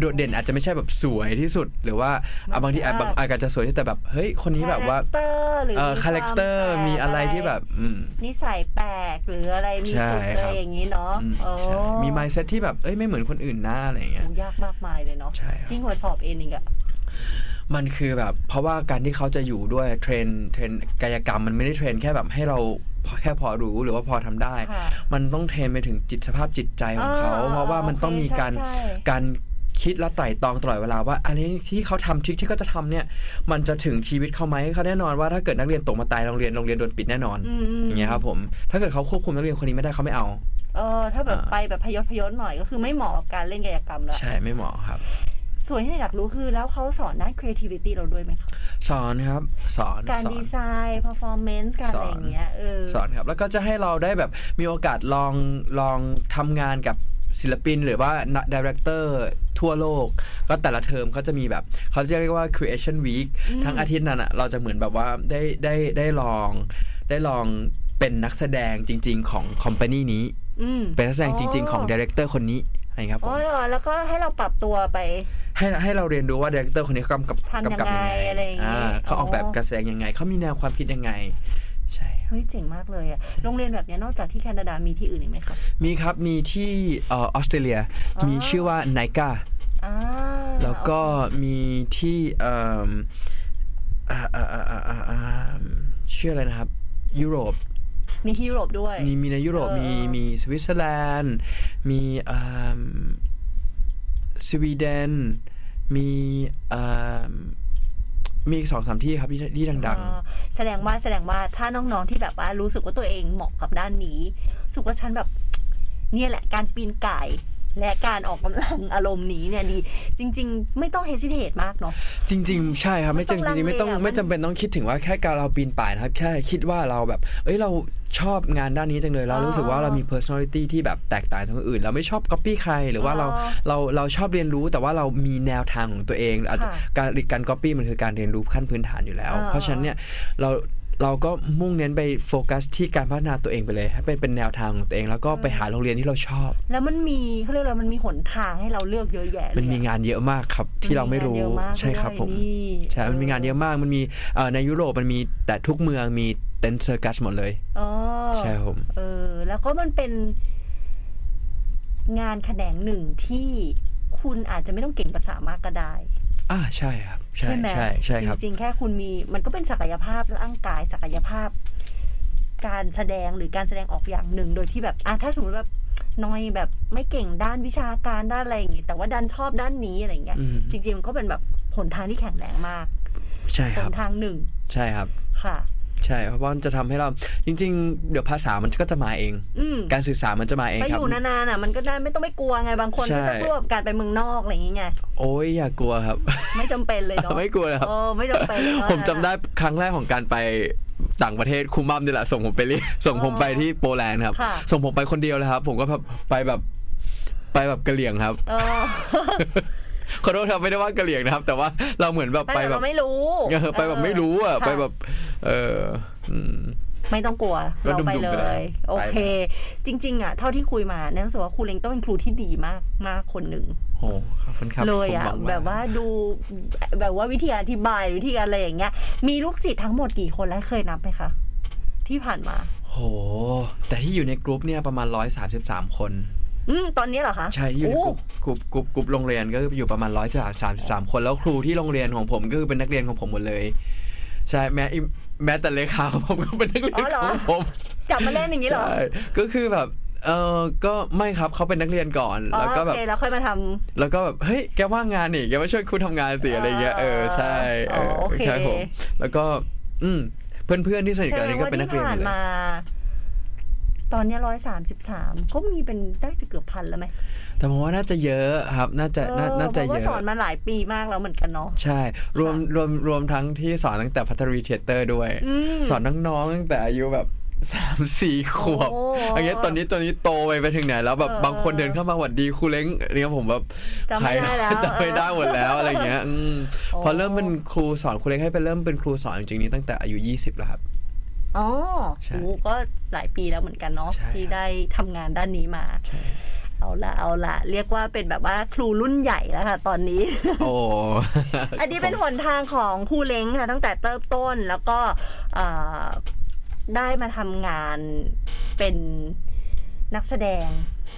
[SPEAKER 3] โดดเด่นอาจจะไม่ใช่แบบสวยที่สุด หรือว่าอะบางทีอาจบางอาจจะสวยที่แต่แบบเฮ้ยคนนี้แบบว่า
[SPEAKER 2] characterอร์หรือ
[SPEAKER 3] เออ
[SPEAKER 2] มี
[SPEAKER 3] character์
[SPEAKER 2] วามแปลก
[SPEAKER 3] มีอะไรที่แบบอืม
[SPEAKER 2] นิสัยแปลกหรืออะไรมี
[SPEAKER 3] ใช่
[SPEAKER 2] จุดอะ
[SPEAKER 3] ครั
[SPEAKER 2] ไร
[SPEAKER 3] บ
[SPEAKER 2] อย่างนี้เนาะ
[SPEAKER 3] อืม
[SPEAKER 2] โอ้
[SPEAKER 3] ใช่มี mindset ที่แบบเอ้ยไม่เหมือนคนอื่นหน้าอะไรอย่างเงี้ย
[SPEAKER 2] โอ้ยากมากมายเลยเนาะ
[SPEAKER 3] ใช่ครับ
[SPEAKER 2] ยิ่งกว่าสอบเองอีกอะ
[SPEAKER 3] มันคือแบบ เพราะว่าการที่เขาจะอยู่ด้วย train train กายกรรมมันไม่ได้ train แค่แบบให้เราพอแค่พอรู้หรือว่าพอทำได้
[SPEAKER 2] ค่ะ
[SPEAKER 3] มันต้อง train ไปถึงจิตสภาพจิตใจของเขา
[SPEAKER 2] อ่า
[SPEAKER 3] เพราะว่ามันต้องมีการ
[SPEAKER 2] โอเคใช่ใช่
[SPEAKER 3] การคิดและไตร่ตรองตลอดเวลาว่าอันนี้ที่เขาทำ trick ที่เขาจะทำเนี่ย มันจะถึงชีวิตเขาไหมเขาแน่นอนว่าถ้าเกิดนักเรียนตกมาตายโรงเรียนโรงเรียนโดนปิดแน่นอน
[SPEAKER 2] อืมอืม
[SPEAKER 3] อย่างเงี้ยครับผมถ้าเกิดเขาควบคุมนักเรียนคนนี้ไม่ได้เขาไม่เอา
[SPEAKER 2] เออถ้าแบบ
[SPEAKER 3] อ่า
[SPEAKER 2] ไปแบบพยศพยศหน่อยก็คือไม่เหมาะกับการเล่นกายกรรมแล้ว
[SPEAKER 3] ใช่ไม่เหมาะครับ
[SPEAKER 2] ส่วนที่อยากรู้คือแล้วเขาสอนด้าน creativity เราด้วยไหมคะ
[SPEAKER 3] สอนครับสอน
[SPEAKER 2] การ
[SPEAKER 3] สอน
[SPEAKER 2] ดีไซน์ performance การอะไรอย่างเงี้ยเออ
[SPEAKER 3] สอนครับ แล้วก็จะให้เราได้แบบมีโอกาสลองลองทำงานกับศิลปินหรือว่า director ทั่วโลก ก็แต่ละเทอมเขาจะมีแบบเขาจะเรียกว่า creation week ทั้งอาทิตย์นั้นอะเราจะเหมือนแบบว่าได้ได้ได้ลอง ได้ลองเป็นนักแสดงจริง ๆ ของ company นี้
[SPEAKER 2] อืม
[SPEAKER 3] เป็นนักแสดงจริง ๆ ของ director คนนี้ อะไรครับผ
[SPEAKER 2] อ๋อ
[SPEAKER 3] ม
[SPEAKER 2] เหรอแล้วก็ให้เราปรับตัวไป
[SPEAKER 3] ให้ให้เราเรียนรู้ว่า director คนนี้เขากำกับ
[SPEAKER 2] ทำยังไง
[SPEAKER 3] กำกับยังไง
[SPEAKER 2] อะไรอย่างงี้
[SPEAKER 3] อ่าเขาออกแบบ
[SPEAKER 2] อ๋อ
[SPEAKER 3] การแสดงยังไง เขามีแนวความคิดยังไงใช่
[SPEAKER 2] เฮ้ยเจ๋งมากเลยอะโรงเรียนแบบเนี้ยนอกจากที่แคนาดามีที่อื่นอีกไหมครับ
[SPEAKER 3] มีครับมีที่เออออสเตรเลีย
[SPEAKER 2] อ๋อ
[SPEAKER 3] มีชื่อว่า NICA
[SPEAKER 2] อ่า
[SPEAKER 3] แล้วก็มีที่เอ่ออ่าอ่าอ่าอ่าอ่าอ่าชื่ออะไรนะครับ ยุโรป
[SPEAKER 2] มีที่ยุโรปด้วย
[SPEAKER 3] มีมีในยุโรป
[SPEAKER 2] เออ
[SPEAKER 3] มีมีสวิตเซอร์แลนด์ มีเอ่อสวีเดน มีเอ่อมีอีกสองสามที่ครับที่ที่ดัง
[SPEAKER 2] อ๋อแสดงว่าแสดงว่าถ้าน้องๆที่แบบว่ารู้สึกว่าตัวเองเหมาะกับด้านนี้รู้สึกว่าฉันแบบเนี่ยแหละการปีนก่าย และการออกกำลังอารมณ์นี้เนี่ยดี จริง ๆ ไม่ต้องเฮสิเทตมากเนาะ
[SPEAKER 3] ๆจริง ๆ ใช่ครับ ไม่
[SPEAKER 2] ไม่ต้อง
[SPEAKER 3] จริงจริงๆไม่ต้อง
[SPEAKER 2] ลังเลอะ
[SPEAKER 3] ไม่จำเป็นต้องคิดถึงว่าแค่การเราปีนป่ายนะครับ แค่คิดว่าเราแบบ เอ้ยเราชอบงานด้านนี้จังเลยเรารู้สึกว่าเรามี personality ที่แบบแตกต่างจากคนอื่น เราไม่ชอบ copy ใครหรือว่าเรา
[SPEAKER 2] อ๋อ
[SPEAKER 3] เราเราชอบเรียนรู้แต่ว่าเรามีแนวทางของตัวเองอาจจะ
[SPEAKER 2] ค่ะ
[SPEAKER 3] การการ copy มันคือการเรียนรู้ขั้นพื้นฐานอยู่แล้ว
[SPEAKER 2] อ่า
[SPEAKER 3] เพราะฉะนั้นเนี่ยเรา เราก็มุ่งเน้นไปโฟกัสที่การพัฒนาตัวเองไปเลยให้เป็นเป็นแนวทางของตัวเอง แล้วก็ไปหาโรงเรียนที่เราชอบ
[SPEAKER 2] แล้วมันมีเขาเรียกอะไรมันมีหนทางให้เราเลือกเยอะแยะเลย
[SPEAKER 3] มันมีงานเยอะมากครับที่เราไม่รู้
[SPEAKER 2] นงนเยอะมาก
[SPEAKER 3] ใช่ครับ
[SPEAKER 2] ด้วย
[SPEAKER 3] ผม
[SPEAKER 2] นี่
[SPEAKER 3] ใช่มันมีงานเยอะมากมันมีเอ่อในยุโรปมันมีแต่ทุกเมืองมีเต็นท์เซอร์กัสหมดเลย
[SPEAKER 2] อ๋อ
[SPEAKER 3] ใช่ครับผม
[SPEAKER 2] เออแล้วก็มันเป็น งานแขนงหนึ่งที่คุณอาจจะไม่ต้องเก่งภาษามากก็ได้
[SPEAKER 3] อ่าใช่ครับ ใช่
[SPEAKER 2] ไหม
[SPEAKER 3] ใช่ใช่ครับ
[SPEAKER 2] จริงๆแค่คุณมีมันก็เป็นศักยภาพร่างกายศักยภาพ การแสดงหรือการแสดงออกอย่างหนึ่งโดยที่แบบอะถ้าสมมติแบบน้อยแบบไม่เก่งด้านวิชาการด้านอะไรอย่างงี้แต่ว่าดันชอบด้านนี้อะไรอย่างเงี้ย
[SPEAKER 3] อืม
[SPEAKER 2] จริงๆมันก็เป็นแบบหนทางที่แข็งแรงมาก
[SPEAKER 3] ใช่
[SPEAKER 2] ห
[SPEAKER 3] ครับ
[SPEAKER 2] นทางหนึ่ง
[SPEAKER 3] ใช่ครับ
[SPEAKER 2] ค่ะ
[SPEAKER 3] ใช่เพราะว่ามันจะทำให้เราจริง ๆ เดี๋ยวภาษามันก็จะมาเอง
[SPEAKER 2] อืม
[SPEAKER 3] การสื่อสารมันจะมาเอง
[SPEAKER 2] ไป
[SPEAKER 3] ค
[SPEAKER 2] อ
[SPEAKER 3] รับ
[SPEAKER 2] ยู่นานๆอะมันก็ได้ไม่ต้องไม่กลัวไงบางคน
[SPEAKER 3] ใช่
[SPEAKER 2] ก็จะกลัวกับการไปเมืองนอกอะไรอย่างเงี้ย
[SPEAKER 3] โอ้ยอย่ากลัวครับ
[SPEAKER 2] ไม่จำเป็นเลยเนาะ
[SPEAKER 3] ไม่กลัวเลยครับ
[SPEAKER 2] โอ้ไม่จำเป็นเลยเนอะ
[SPEAKER 3] ผมจำได้ครั้งแรกของการไปต่างประเทศครูมัมนี่แหละส่งผมไปเรียนส่งผมไปที่โปแลนด์ครับ
[SPEAKER 2] ค่ะ
[SPEAKER 3] ส่งผมไปคนเดียวเลยครับ ผมก็แบบไปแบบไปแบบกะเหรี่ยงครับ
[SPEAKER 2] เออ
[SPEAKER 3] ขอโทษครับไม่ได้ว่ากะเหรี่ยงนะครับ แต่ว่าเราเหมือนแบบ
[SPEAKER 2] ไป
[SPEAKER 3] ไป
[SPEAKER 2] แบ
[SPEAKER 3] แบบบ
[SPEAKER 2] ไม่รู้
[SPEAKER 3] เออไปแบบไม่รู้อะ
[SPEAKER 2] ค่ะ
[SPEAKER 3] ไปแบบ เอออืม
[SPEAKER 2] ไม่ต้องกลัว
[SPEAKER 3] ก็
[SPEAKER 2] เราไป
[SPEAKER 3] ดุ่มๆ
[SPEAKER 2] เล
[SPEAKER 3] ไปเลย
[SPEAKER 2] ยโอเค จริง ๆ อะ เท่าที่คุยมาเนี่ยรู้สึกว่าครูเล้งต้องเป็นครูที่ดีมากมากคนหนึ่ง
[SPEAKER 3] โอ้ขอบคุณครับ
[SPEAKER 2] เลยอะ
[SPEAKER 3] ผมหง
[SPEAKER 2] แบบว่าดูแบบว่าวิธีการอธิบายวิธีการอะไรอย่างเงี้ย มีลูกศิษย์ทั้งหมดกี่คนแล้วเคยนับไหมคะ ที่ผ่านมา
[SPEAKER 3] โห แต่ที่อยู่ในกรุ๊ปเนี่ยประมาณ133คน
[SPEAKER 2] อืมตอนนี้เหรอคะ
[SPEAKER 3] ใช่ที่อยู่ใน group group group group โรงเรียนก็อยู่ประมาณ133คนแล้วครูที่โรงเรียนของผมก็คือเป็นนักเรียนของผมหมดเลยใช่แม้อิแม้แต่เลขาของผมก็เป็นนักเรียน
[SPEAKER 2] อ๋อเหรอ
[SPEAKER 3] ของผม
[SPEAKER 2] จับมาเล่นอย่างนี้เหรอ
[SPEAKER 3] ใช่ก็คือแบบเออก็ไม่ครับเขาเป็นนักเรียนก่อน
[SPEAKER 2] อ๋อ
[SPEAKER 3] แล้วก็
[SPEAKER 2] โอ
[SPEAKER 3] แบบ
[SPEAKER 2] เคแล้วค่อยมาทำ
[SPEAKER 3] แล้วก็แบบเฮ้ยแกว่างงานนี่แกมาช่วยครูทำงานสิอะไรเงี้ยเออใช่เออ
[SPEAKER 2] โอเค
[SPEAKER 3] ใช่ผมแล้วก็ อืมเพื่อนๆที่สนิท
[SPEAKER 2] แส
[SPEAKER 3] กัน
[SPEAKER 2] ด
[SPEAKER 3] นี่
[SPEAKER 2] ง
[SPEAKER 3] ก็
[SPEAKER 2] ว่า
[SPEAKER 3] เป็นนัก
[SPEAKER 2] ที่
[SPEAKER 3] เรียนหม
[SPEAKER 2] ผ่าน
[SPEAKER 3] ดเลย
[SPEAKER 2] มา ตอนเนี้ร้อยสามสิบสามก็มีเป็นได้จะเกือบพันแล้วไหม
[SPEAKER 3] แต่ผมว่าน่าจะเยอะครับ น่าจะน่าน่าจะ
[SPEAKER 2] เพราะ
[SPEAKER 3] เย
[SPEAKER 2] ว่า
[SPEAKER 3] อะ
[SPEAKER 2] สอนมาหลายปีมากแล้วเหมือนกันเนาะ
[SPEAKER 3] ใช่ รวมรวมรวมทั้งที่สอนตั้งแต่พัทรีเทเตอร์ด้วย
[SPEAKER 2] อืม
[SPEAKER 3] สอนน้องๆตั้งแต่อายุแบบสามสี่ขวบ
[SPEAKER 2] โอ้
[SPEAKER 3] อย่างเงี้ยตอนนี้ตอนนี้โตไปไปถึงไหนแล้วแบบ
[SPEAKER 2] เออ
[SPEAKER 3] บางคนเดินเข้ามาหวัดดีครูเล้งเนี่ยผมแบบ
[SPEAKER 2] จำไม่ได้แล้ว
[SPEAKER 3] จำไม่ได้หมดแล้วอะไรเงี้ยอืม
[SPEAKER 2] โอ้
[SPEAKER 3] พอเริ่มเป็นครูสอนครูเล้งให้ไปเริ่มเป็นครูสอนจริงๆนี้ตั้งแต่อายุ20แล้วครับ
[SPEAKER 2] อ๋อ
[SPEAKER 3] ใช่
[SPEAKER 2] โอ้ก็หลายปีแล้วเหมือนกันเนาะ
[SPEAKER 3] ใช่
[SPEAKER 2] ที่ได้ทำงานด้านนี้มา
[SPEAKER 3] ใช่
[SPEAKER 2] เอาละเอาละเรียกว่าเป็นแบบว่าครูรุ่นใหญ่แล้วค่ะ ตอนนี้
[SPEAKER 3] โอ้
[SPEAKER 2] อันนี้เป็นหนทางของครูเล้งค่ะ ตั้งแต่เริ่มต้นแล้วก็เอ่อได้มาทำงานเป็นนักแสดง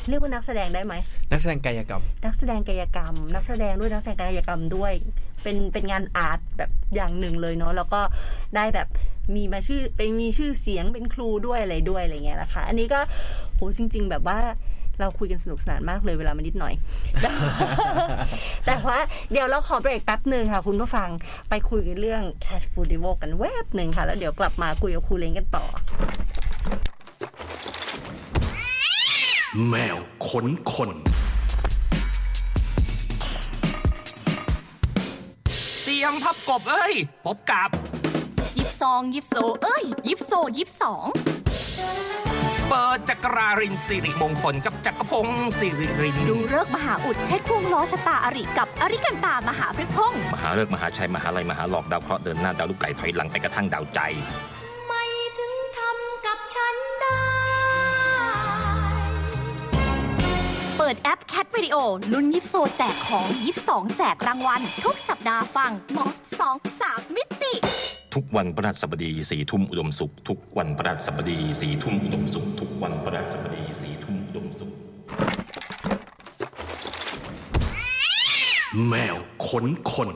[SPEAKER 2] เรียกว่านักแสดงได้ไหม
[SPEAKER 3] นักแสดงกายกรรม
[SPEAKER 2] นักแสดงกายกรรม นักแสดงด้วยนักแสดงกายกรรมด้วย เป็นเป็นงานอาร์ตแบบอย่างหนึ่งเลยเนาะแล้วก็ได้แบบมีมาชื่อไปมีชื่อเสียงเป็นครูด้วยอะไรด้วยอะไรเงี้ยนะคะ อันนี้ก็โหจริง ๆ แบบว่าเราคุยกันสนุกสนานมากเลยเวลามันนิดหน่อย แต่ว่าเดี๋ยวเราขอเบรกแป๊บหนึ่งค่ะ คุณผู้ฟังไปคุยกันเรื่อง Cat Food d e v o กันแวบหนึ่งค่ะ แล้วเดี๋ยวกลับมาคุยกับครูเล้งกันต่อ
[SPEAKER 1] แมวขนคน กบเอ้ย พบกับ
[SPEAKER 5] ยิบซองยิบโซเอ้ย ยิบโซยิบสอง
[SPEAKER 1] เปิดจักรารินสิริมงคลกับจักรพงศ์สิริริน
[SPEAKER 5] ดูเลิกษ์มหาอุดเช็คควงล้อชะตาอริกับอริกันตามหาพฤกพงษ์
[SPEAKER 1] มหาเลิกษ์มหาชัยมหาลัยมหาหลอกดาวเคราะห์เดินหน้าดาวลูกไก่ถอยหลังไปกระทั่งดาวใจ
[SPEAKER 5] ปิดแอปแคทวิดีโอลุ้นยิบโซแจกของยิบสองแจกรางวัล ทุกสัปดาห์ฟังหมอสองสามมิติ
[SPEAKER 1] ทุกวันพฤหัสบดีสี่ทุ่มอุดมสุข ทุกวันพฤหัสบดีสี่ทุ่มอุดมสุข ทุกวันพฤหัสบดีสี่ทุ่มอุดมสุข
[SPEAKER 6] แมวขนคน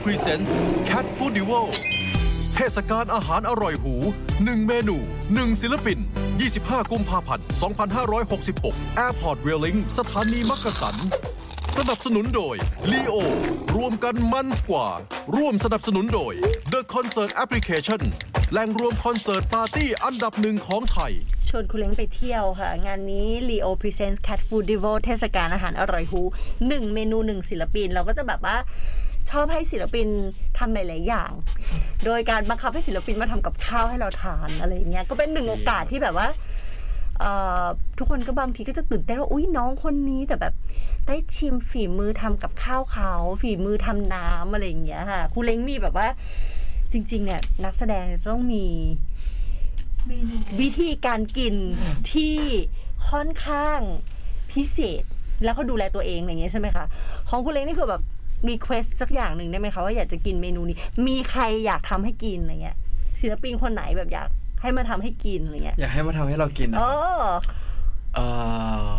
[SPEAKER 7] ลีโอพรีเซนต์ Cat Food d e v o เทศกาลอาหารอร่อยหู 1 เมนู 1 ศิลปิน 25 กุมภาพันธ์ 2566 Airport Railing สถานีมักกะสัน สนับสนุนโดย Leo รวมกันมันกว่า ร่วมสนับสนุนโดย The Concert Application แหล่งรวมคอนเสิร์ตปาร์ตี้อันดับหนึ่งของไทย
[SPEAKER 2] ชวนคุณเล้งไปเที่ยวค่ะ งานนี้ Leo Presents Cat Food d e v o เทศกาลอาหารอร่อยหูหนึ่งเมนูหนึ่งศิลปิน เราก็จะแบบว่า ชอบให้ศิลปินทำหลาย ๆ อย่าง โดยการบังคับให้ศิลปินมาทำกับข้าวให้เราทานอะไรอย่างเงี้ยก็เป็นหนึ่งโอกาสที่แบบว่าทุกคนก็บางทีก็จะตื่นเต้นว่าอุ้ยน้องคนนี้แต่แบบได้ชิมฝีมือทำกับข้าวเขาฝีมือทำน้ำอะไรอย่างเงี้ยค่ะคุณเล้งมีแบบว่า จริง ๆ เนี่ยนักแสดงต้องมีวิธีการกินที่ค่อนข้างพิเศษ แล้วก็ดูแลตัวเองอะไรอย่างเงี้ยใช่ไหมคะของคุณเล้งนี่คือแบบ request สักอย่างหนึ่งได้ไหมคะว่าอยากจะกินเมนูนี้ มีใครอยากทำให้กินอะไรเงี้ยศิลปินคนไหนแบบอยากให้มาทำให้กินอะไรเงี้ย
[SPEAKER 3] อยากให้มาทำให้เรากินนะ
[SPEAKER 2] เออ
[SPEAKER 3] เอ่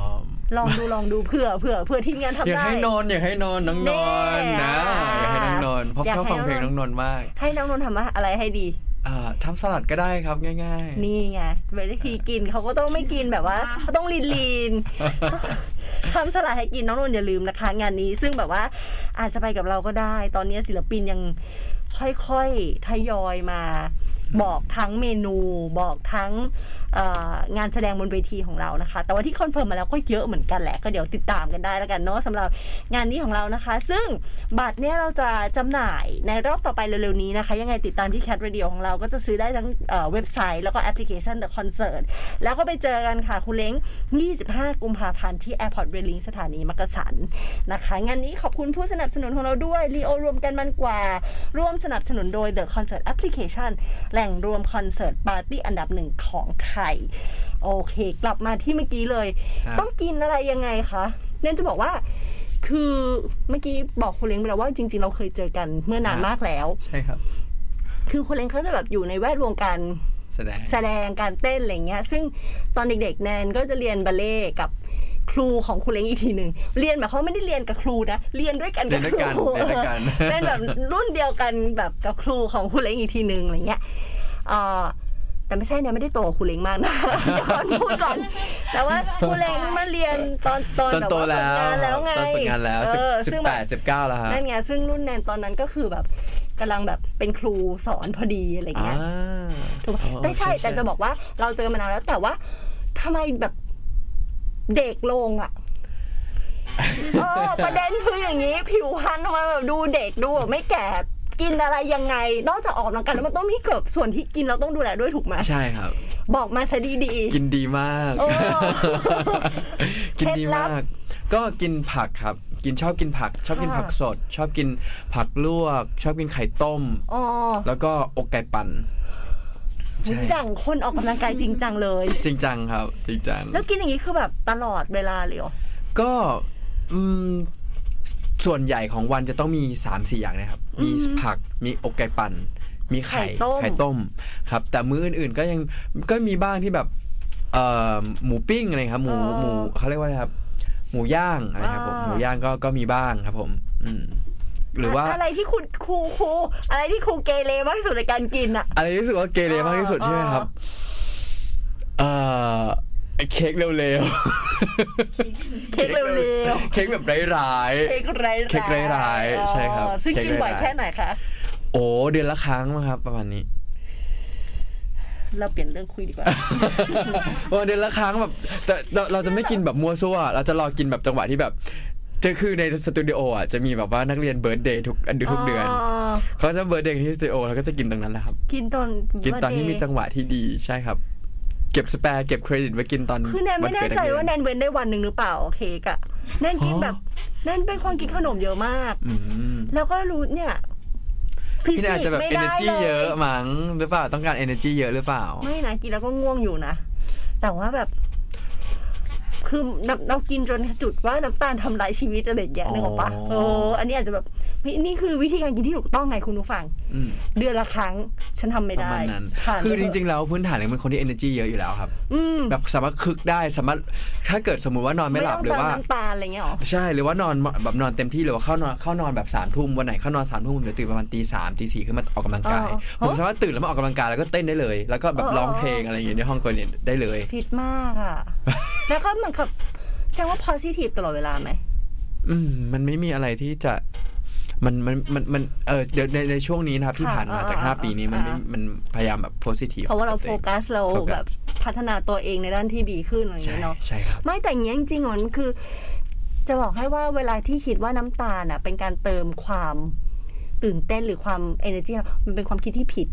[SPEAKER 3] อ
[SPEAKER 2] ลองดูลองดูเผื่อเผื่อเผื่อทีมงานทำ
[SPEAKER 3] อยาก
[SPEAKER 2] ได้
[SPEAKER 3] ให้นนท์อยากให้นนท์น้องนนท์นะ
[SPEAKER 2] แน่
[SPEAKER 3] อยากให้น้องนนท์เพราะ
[SPEAKER 2] อยาก
[SPEAKER 3] ชอบ
[SPEAKER 2] ให้
[SPEAKER 3] ฟังเพลง
[SPEAKER 2] น้
[SPEAKER 3] น้
[SPEAKER 2] อ
[SPEAKER 3] องง
[SPEAKER 2] น
[SPEAKER 3] น
[SPEAKER 2] น
[SPEAKER 3] น
[SPEAKER 2] ท์
[SPEAKER 3] ท์มาก
[SPEAKER 2] ให้น้องนนท์ทำอะไรให้ดี
[SPEAKER 3] อ่าทำสลัดก็ได้ครับง่าย ๆ
[SPEAKER 2] นี่ไงวิธีกินเขาก็ต้องไม่กินแบบว่าเขาต้อง lean lean ๆ ทำสลัดให้กินน้องนนท์อย่าลืมนะคะ งานนี้ซึ่งแบบว่าอาจจะไปกับเราก็ได้ ตอนนี้ศิลปินยังค่อยๆทยอยมา บอกทั้งเมนู บอกทั้ง งานแสดงบนเวทีของเรานะคะ แต่ว่าที่ confirm มาแล้วก็เยอะเหมือนกันแหละ ก็เดี๋ยวติดตามกันได้แล้วกันเนาะสำหรับงานนี้ของเรานะคะ ซึ่งบัตรเนี่ยเราจะจำหน่ายในรอบต่อไปเร็วๆนี้นะคะ ยังไงติดตามที่ Cat Radio ของเราก็จะซื้อได้ทั้งเว็บไซต์แล้วก็แอปพลิเคชัน The Concert แล้วก็ไปเจอกันค่ะคุณเล้ง 25 กุมภาพันธ์ที่ Airport r a i l i n g สถานีมักกะสันนะคะ งานนี้ขอบคุณผู้สนับสนุนของเราด้วย Leo รวมกันมันกว่า ร่วมสนับสนุนโดย The Concert Application แหล่งรวมคอนเสิร์ตปาร์ตี้อันดับหนึ่งของไทยโอเค กลับมาที่เมื่อกี้เลย
[SPEAKER 3] ครับ
[SPEAKER 2] ต้องกินอะไรยังไงคะเน่นจะบอกว่าคือเมื่อกี้บอกคุณเล้งไปแล้วว่าจริง ๆ เราเคยเจอกันเมื่อนานมากแล้ว
[SPEAKER 3] ใช่ครับ
[SPEAKER 2] คือคุณเล้งเขาจะแบบอยู่ในแวดวงการ
[SPEAKER 3] แสดง
[SPEAKER 2] แสดงการเต้นอะไรเงี้ย ซึ่งตอนเด็กๆแนนก็จะเรียนบัลเล่ต์กับครูของครูเล้งอีกทีหนึ่งเรียนแบบเขามไม่ได้เรียนกับครูนะเรียนด้วยกันกับ
[SPEAKER 3] เรียนด้วยกัน
[SPEAKER 2] ครู
[SPEAKER 3] เรียนด้วยกัน
[SPEAKER 2] เป็นแบบรุ่นเดียวกันแบบกับครูของครูเล้งอีกทีหนึ่งอะไรเงี้ยเอ่อ แต่ไม่ใช่เนี่ยไม่ได้โตกว่าครูเล้งมากนะเดี๋ยวก่อนพูดก่อน แต่ว่าครูเล้งมาเรียนตอนตอน
[SPEAKER 3] ตอน
[SPEAKER 2] แบบ
[SPEAKER 3] โต
[SPEAKER 2] ว่าฝึ
[SPEAKER 3] แล้
[SPEAKER 2] ก
[SPEAKER 3] ว
[SPEAKER 2] งานแล้วไง
[SPEAKER 3] ตอนฝึกงานแล้ว
[SPEAKER 2] เออ
[SPEAKER 3] สิบ
[SPEAKER 2] ซึ่ง
[SPEAKER 3] แป
[SPEAKER 2] แบบ
[SPEAKER 3] ดสิบเก้าแล้วฮะ
[SPEAKER 2] นั่นไงซึ่งรุ่นแนนตอนนั้นก็คือแบบกำลังแบบเป็นครูสอนพอดีอะไร
[SPEAKER 3] อ่า
[SPEAKER 2] เงี้ยถูกปะ
[SPEAKER 3] อ๋อ
[SPEAKER 2] ไม่ใช่
[SPEAKER 3] ใช่ใช่
[SPEAKER 2] แต่จะบอกว่าเราเจอมานานแล้วแต่ว่าทำไมแบบเด็กลงอะเออประเด็นคืออย่างนี้ ผิวพรรณทำไมแบบดูเด็กดูแบบไม่แก่ กินอะไรยังไง นอกจากออกกำลังกายแล้วมันต้องมีเกือบส่วนที่กินเราต้องดูแลด้วยถูกไหม
[SPEAKER 3] ใช่ครับ
[SPEAKER 2] บอกมาซะดี
[SPEAKER 3] กินดีมาก
[SPEAKER 2] โอ้
[SPEAKER 3] กินดี
[SPEAKER 2] เคล็ดลั
[SPEAKER 3] มา
[SPEAKER 2] บ
[SPEAKER 3] กก็กินผักครับ กินชอบกินผัก ชอบกิน
[SPEAKER 2] ค่ะ
[SPEAKER 3] ผักสด ชอบกินผักลวก ชอบกินไข่ต้ม
[SPEAKER 2] อ๋อ
[SPEAKER 3] แล้วก็อกไก่ปั่นใช่
[SPEAKER 2] อย่างคนออกกำลังกายจริงจังเลย
[SPEAKER 3] จริงจังครับ จริงจัง
[SPEAKER 2] แล้วกินอย่างนี้คือแบบตลอดเวลาเลยเหรอ
[SPEAKER 3] ก็อืม ส่วนใหญ่ของวันจะต้องมี3ามสี่อย่างนะครับ มีผักมีอกไก่ปั่น มีไข่
[SPEAKER 2] ไข่ต้ม
[SPEAKER 3] ไข่ต้มครับ แต่มื้ออื่นๆก็ยังก็มีบ้างที่แบบเอ่อหมูปิ้งอะไรครับ หมูหมูเขาเรียกว่าอะไรครับ หมูย่างอะไรครับผมหมูย่างก็ก็มีบ้างครับผม อืมหรือว่า
[SPEAKER 2] อะไรที่คุณครูครูอะไรที่ครูเกเรมากที่สุดในการกินอะ
[SPEAKER 3] อะไรที่รู้สึกว่าเกเรมากที่สุด
[SPEAKER 2] อ๋อ
[SPEAKER 3] ใช่ไหมครับ เอ่อไอ้ เค้กเร็วๆ
[SPEAKER 2] เค้กเร็ว
[SPEAKER 3] เค้กแบบร้ายๆ
[SPEAKER 2] เค้กไร้
[SPEAKER 3] เค้กไร้ายๆ ใช่ครับ
[SPEAKER 2] อ๋อซึ่ง
[SPEAKER 3] เค้ก
[SPEAKER 2] กินบ่อย
[SPEAKER 3] ร้ายๆ
[SPEAKER 2] แค่ไหนคะ
[SPEAKER 3] โอ้เดือนละครั้งมั้งครับ ประมาณนี้
[SPEAKER 2] เราเปลี่ยนเรื่องคุยดีกว่า
[SPEAKER 3] วันเดือนละครั้งแบบแต่แต่เราจะไม่กินแบบมัวซั่ว เราจะรอกินแบบจังหวะที่แบบจะคือในสตูดิโออะจะมีแบบว่านักเรียน birthday ทุกอันทุกเดือนเขาจะ birthday ที่สตูดิโอแล้วก็จะกินตรงนั้นแหละครับ
[SPEAKER 2] กินตอน
[SPEAKER 3] กินตอนที่มีจังหวะที่ดีใช่ครับ เก็บสแปร์เก็บเครดิตไว้กินตอน
[SPEAKER 2] คือแนนไม่แน่ใจว่าแนนเว้นได้วันหนึ่งหรือเปล่าเค้กอะแนนกินแบบแนนเป็นคนกินขนมเยอะมาก
[SPEAKER 3] อืม
[SPEAKER 2] แล้วก็รู้เนี่ย
[SPEAKER 3] พี่แนนอาจจะแบบ
[SPEAKER 2] ฟิสิกส์ไม่ได้
[SPEAKER 3] energy
[SPEAKER 2] ล
[SPEAKER 3] เยอะมั้งหรือเปล่าต้องการ energy เยอะหรือเปล่า
[SPEAKER 2] ไม่นะกินแล้วก็ง่วงอยู่นะ แต่ว่าแบบ คือเราเรากินจนจุดว่าน้ำตาลทำลายชีวิตอะไรอย่างเงี้ย
[SPEAKER 3] อ๋อ
[SPEAKER 2] นึกออกปะเอออันนี้อาจจะแบบเฮ้ย นี่คือวิธีการกินที่ถูกต้องไงคุณผู้ฟัง
[SPEAKER 3] อืม
[SPEAKER 2] เดือนละครั้งฉันทำไม่
[SPEAKER 3] ประ
[SPEAKER 2] ได้
[SPEAKER 3] มาณนั้น
[SPEAKER 2] ผ่าน
[SPEAKER 3] คือ
[SPEAKER 2] ไป
[SPEAKER 3] จ
[SPEAKER 2] เถะ
[SPEAKER 3] ริง ๆ แล้วพื้นฐานเลยเป็นคนที่ energy เยอะอยู่แล้วครับ
[SPEAKER 2] อืม
[SPEAKER 3] แบบสามารถคึกได้สามารถถ้าเกิดสมมุติว่านอนไม่หลับหรือว่า
[SPEAKER 2] ไม่ต้องเติมน้ำตาลอะไรเงี้ยหรอ
[SPEAKER 3] ใช่หรือว่านอนแบบนอนเต็มที่หรือว่าเข้านอนเข้านอนแบบสามทุ่มวันไหนเข้านอนสามทุ่มเดี๋ยวตื่นประมาณตีสามตีสี่ขึ้นมาออกกำลังกาย
[SPEAKER 2] อ๋อ
[SPEAKER 3] ผมสามารถตื่นแล้วมาออกกำลังกายแล้วก็เต้นได้เลย แล้วก็แบบ
[SPEAKER 2] เออ
[SPEAKER 3] ร้องเพลงอะไรอย่างเงี้ยในห้องก็เนี่ยได้เลย
[SPEAKER 2] ฟิตมากอะแล้วก็เหมือนกับแสดงว่า positive ตลอดเวลาไหม
[SPEAKER 3] อืมมันไม่มีอะไรที่จะ มันมันมันมันเออเดี๋ยวในในช่วงนี้นะครับ ที่
[SPEAKER 2] ค่ะ
[SPEAKER 3] ผ่านมา
[SPEAKER 2] อ่า
[SPEAKER 3] จากห้า
[SPEAKER 2] อ่า
[SPEAKER 3] ปีนี้มันไม่
[SPEAKER 2] อ่า
[SPEAKER 3] มันพยายามแบบ positive
[SPEAKER 2] เพราะว่าเรา
[SPEAKER 3] กับ
[SPEAKER 2] โฟ
[SPEAKER 3] ตัวอง
[SPEAKER 2] กัสเรา
[SPEAKER 3] โฟกัส
[SPEAKER 2] แบบพัฒนาตัวเองในด้านที่ดีขึ้นอะไรอย่าง
[SPEAKER 3] ใช่
[SPEAKER 2] เงี้ยเนาะ
[SPEAKER 3] ใช่ครับ
[SPEAKER 2] ไม่แต่อย่างเงี้ยจริงๆมันคือ จะบอกให้ว่าเวลาที่คิดว่าน้ำตาลอะ เป็นการเติมความตื่นเต้นหรือความ energy มันเป็นความคิดที่ผิด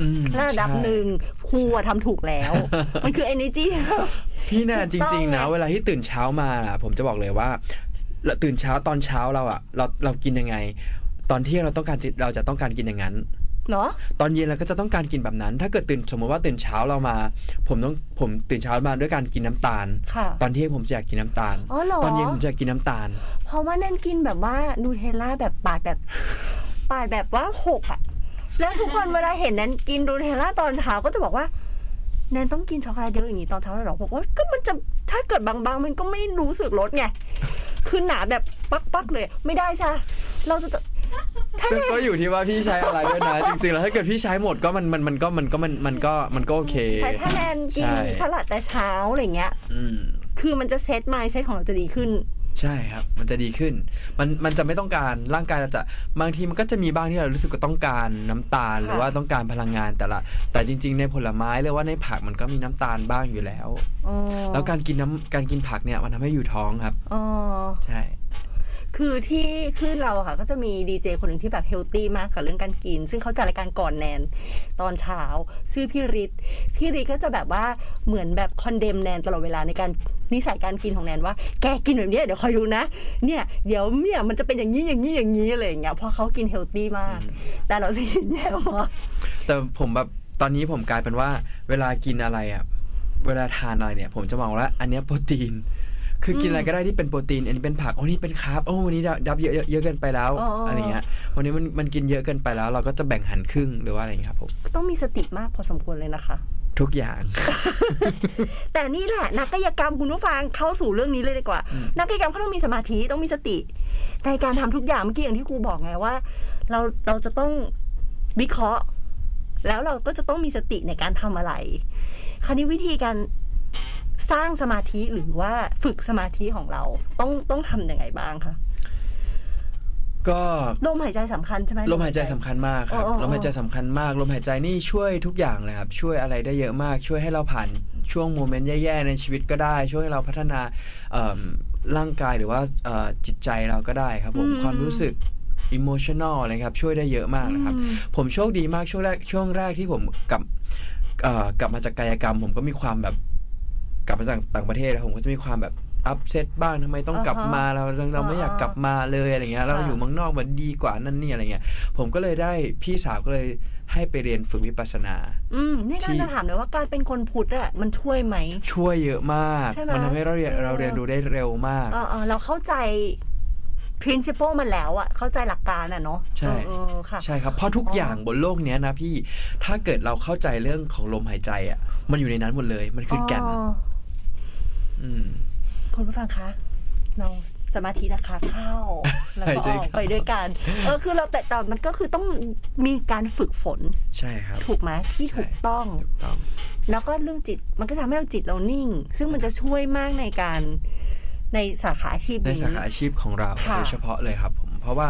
[SPEAKER 3] อืม
[SPEAKER 2] ระดับ
[SPEAKER 3] ใช่
[SPEAKER 2] หนึ่งครูอะทำถูกแล้ว มันคือ energy
[SPEAKER 3] พี่แนนจ
[SPEAKER 2] ถูกต้อง
[SPEAKER 3] ริง ๆ นะ
[SPEAKER 2] ไง
[SPEAKER 3] เวลาที่ตื่นเช้ามาน่ะผมจะบอกเลยว่า เราตื่นเช้าตอนเช้าเราอะเราเรากินยังไง ตอนเที่ยงเราต้องการจะเราจะต้องการกินอย่างนั้น
[SPEAKER 2] เนาะ
[SPEAKER 3] ตอนเย็นเราก็จะต้องการกินแบบนั้น ถ้าเกิดตื่นสมมติว่าตื่นเช้าเรามา ผมต้องผมตื่นเช้ามาด้วยการกินน้ำตาล
[SPEAKER 2] ค่ะ
[SPEAKER 3] ตอนเที่ยงผมจะอยากกินน้ำตาล
[SPEAKER 2] อ๋อเหรอ
[SPEAKER 3] ตอนเย็นผมจะอยากกินน้ำตาล
[SPEAKER 2] เพราะว่าแนนกินแบบว่านูเทลล่าแบบปาดแบบปาดแบบว่าหกอะแล้วทุกคนเวลาเห็นแนนกินนูเทลล่าตอนเช้าก็จะบอกว่า แนนต้องกินช็อกโกแลตเยอะอย่างนี้ตอนเช้าเลยเหรอบอกว่าก็มันจะถ้าเกิดบางๆ มันก็ไม่รู้สึกลดไงคือหนาแบบปักๆเลย ไม่ได้ใช่เราจะถ้า
[SPEAKER 3] ก็
[SPEAKER 2] แนน
[SPEAKER 3] ก็อยู่ที่ว่าพี่ใช้อะไรด้วยนะ จริงๆแล้วถ้าเกิดพี่ใช้หมดก็มันมันมันก็มันก็มันมันก็มันก็โอเค
[SPEAKER 2] แต่ถ้าแนนกิน
[SPEAKER 3] ใช่
[SPEAKER 2] สลัดแต่เช้าอะไรเงี้ย
[SPEAKER 3] อืม
[SPEAKER 2] คือมันจะเซตไมซ์เซตของเราจะดีขึ้น
[SPEAKER 3] ใช่ครับ มันจะดีขึ้น มันมันจะไม่ต้องการร่างกายเราจะบางทีมันก็จะมีบ้างที่เรารู้สึกว่าต้องการน้ำตาล หรือว่าต้องการพลังงานแต่ละ แต่จริง ๆ ในผลไม้หรือว่าในผักมันก็มีน้ำตาลบ้างอยู่แล้ว
[SPEAKER 2] อ๋อ
[SPEAKER 3] แล้วการกินน้ำการกินผักเนี่ยมันทำให้อยู่ท้องครับ
[SPEAKER 2] อ๋อ
[SPEAKER 3] ใช่
[SPEAKER 2] คือที่ขึ้นเราอะค่ะก็จะมีดีเจคนหนึ่งที่แบบเฮลตี้มากกับเรื่องการกิน ซึ่งเขาจัดรายการก่อนแนนตอนเช้าชื่อพี่ริทธิ์พี่ริทธิ์ก็จะแบบว่าเหมือนแบบ condemn แนนตลอดเวลาในการ นิสัยการกินของแนนว่า แกกินแบบเนี้ยเดี๋ยวคอยดูนะ เนี่ย เดี๋ยวเนี่ยมันจะเป็นอย่างนี้อย่างนี้อย่างนี้อะไรอย่างเงี้ยเพราะเขากิน healthy มาก แต่เราจะกินแย่มาก
[SPEAKER 3] แต่ผมแบบตอนนี้ผมกลายเป็นว่า เวลากินอะไรอะเวลาทานอะไรเนี่ย ผมจะมองว่าอันเนี้ยโปรตีนคือกินอะไรก็ได้ที่เป็นโปรตีน อันนี้เป็นผักโอ้นี่เป็น carb โอ้วันนี้ดับเยอะเยอะเยอะเกินไปแล้ว
[SPEAKER 2] อ๋ออ
[SPEAKER 3] อะไรเงี้ยวันนี้มันมันกินเยอะเกินไปแล้ว เราก็จะแบ่งหันครึ่งหรือว่าอะไรเงี้ยครับผม
[SPEAKER 2] ต้องมีสติมากพอสมควรเลยนะคะ
[SPEAKER 3] ทุกอย่าง
[SPEAKER 2] แต่นี่แหละนักกายกรรมคุณผู้ฟังเข้าสู่เรื่องนี้เลยดีกว่า นักกายกรรมเขาต้องมีสมาธิต้องมีสติ ในการทำทุกอย่างเมื่อกี้อย่างที่ครูบอกไงว่า เราเราจะต้องวิเคราะห์ แล้วเราก็จะต้องมีสติในการทำอะไร คราวนี้วิธีการสร้างสมาธิหรือว่าฝึกสมาธิของเราต้องต้องทำยังไงบ้างคะ
[SPEAKER 3] ก็
[SPEAKER 2] ลมหายใจสำคัญใช่ไหม
[SPEAKER 3] ลมหายใจสำคัญมากครับ
[SPEAKER 2] อ๋ออ๋อ
[SPEAKER 3] ลมหายใจสำคัญมากลมหายใจนี่ช่วยทุกอย่างเลยครับ ช่วยอะไรได้เยอะมาก ช่วยให้เราผ่านช่วงโมเมนต์แย่ๆในชีวิตก็ได้ ช่วยให้เราพัฒนาเอิ่มร่างกายหรือว่าเอ่อจิตใจเราก็ได้ครับผมความรู้สึกอิโมชัน a ลอะไรครับช่วยได้เยอะมากนะครับ ผมโชคดีมากช่วงแรกช่วงแรกที่ผมกลับเอ่อกลับมาจากกายกรรม ผมก็มีความแบบกลับมาจากต่างประเทศแล้วผมก็จะมีความแบบ อัพเซตบ้างทำไมต้องกลับมาเราเราเราไม่อยากกลับมาเลยอะไรเงี้ยเราอยู่เมืองนอกมันดีกว่านั่นนี่อะไรเงี้ยผมก็เลยได้พี่สาวก็เลยให้ไปเรียนฝึกวิปัสสนา
[SPEAKER 2] อืมนี่กำลังจะถามเลยว่าการเป็นคนพุทธอะมันช่วยไหม
[SPEAKER 3] ช่วยเยอะมาก
[SPEAKER 2] ใช่ไหม
[SPEAKER 3] มันทำให้เราเรียน
[SPEAKER 2] เออ
[SPEAKER 3] เราเรียนรู้ได้เร็วมาก
[SPEAKER 2] เออเออเราเข้าใจ principle มันแล้วอะเข้าใจหลักการอะเนาะ
[SPEAKER 3] ใช่
[SPEAKER 2] เออเออค่ะ
[SPEAKER 3] ใช่ครับเพราะทุกอย่างบนโลกเนี้ยนะพี่ถ้าเกิดเราเข้าใจเรื่องของลมหายใจอะมันอยู่ในนั้นหมดเลย มันคือแก่นอืม
[SPEAKER 2] คุณผู้ฟังคะเราสมาธินะคะเข้าแล้ว
[SPEAKER 3] หาย
[SPEAKER 2] ก็
[SPEAKER 3] ใจ
[SPEAKER 2] ออก
[SPEAKER 3] เข้า
[SPEAKER 2] ไปด้วยกัน เออคือเราแต่แต่มันก็คือต้องมีการฝึกฝน
[SPEAKER 3] ใช่ครับ
[SPEAKER 2] ถูกไหมที่ถูกต้อง
[SPEAKER 3] ถูกต้อง
[SPEAKER 2] แล้วก็เรื่องจิตมันก็ทำให้เราจิตเรานิ่ง ซึ่งมันจะช่วยมากในการในสาขาอาชีพ
[SPEAKER 3] ใน
[SPEAKER 2] นี้
[SPEAKER 3] สาขาอาชีพของเรา
[SPEAKER 2] ค่ะ
[SPEAKER 3] โดยเฉพาะเลยครับ ผมเพราะว่า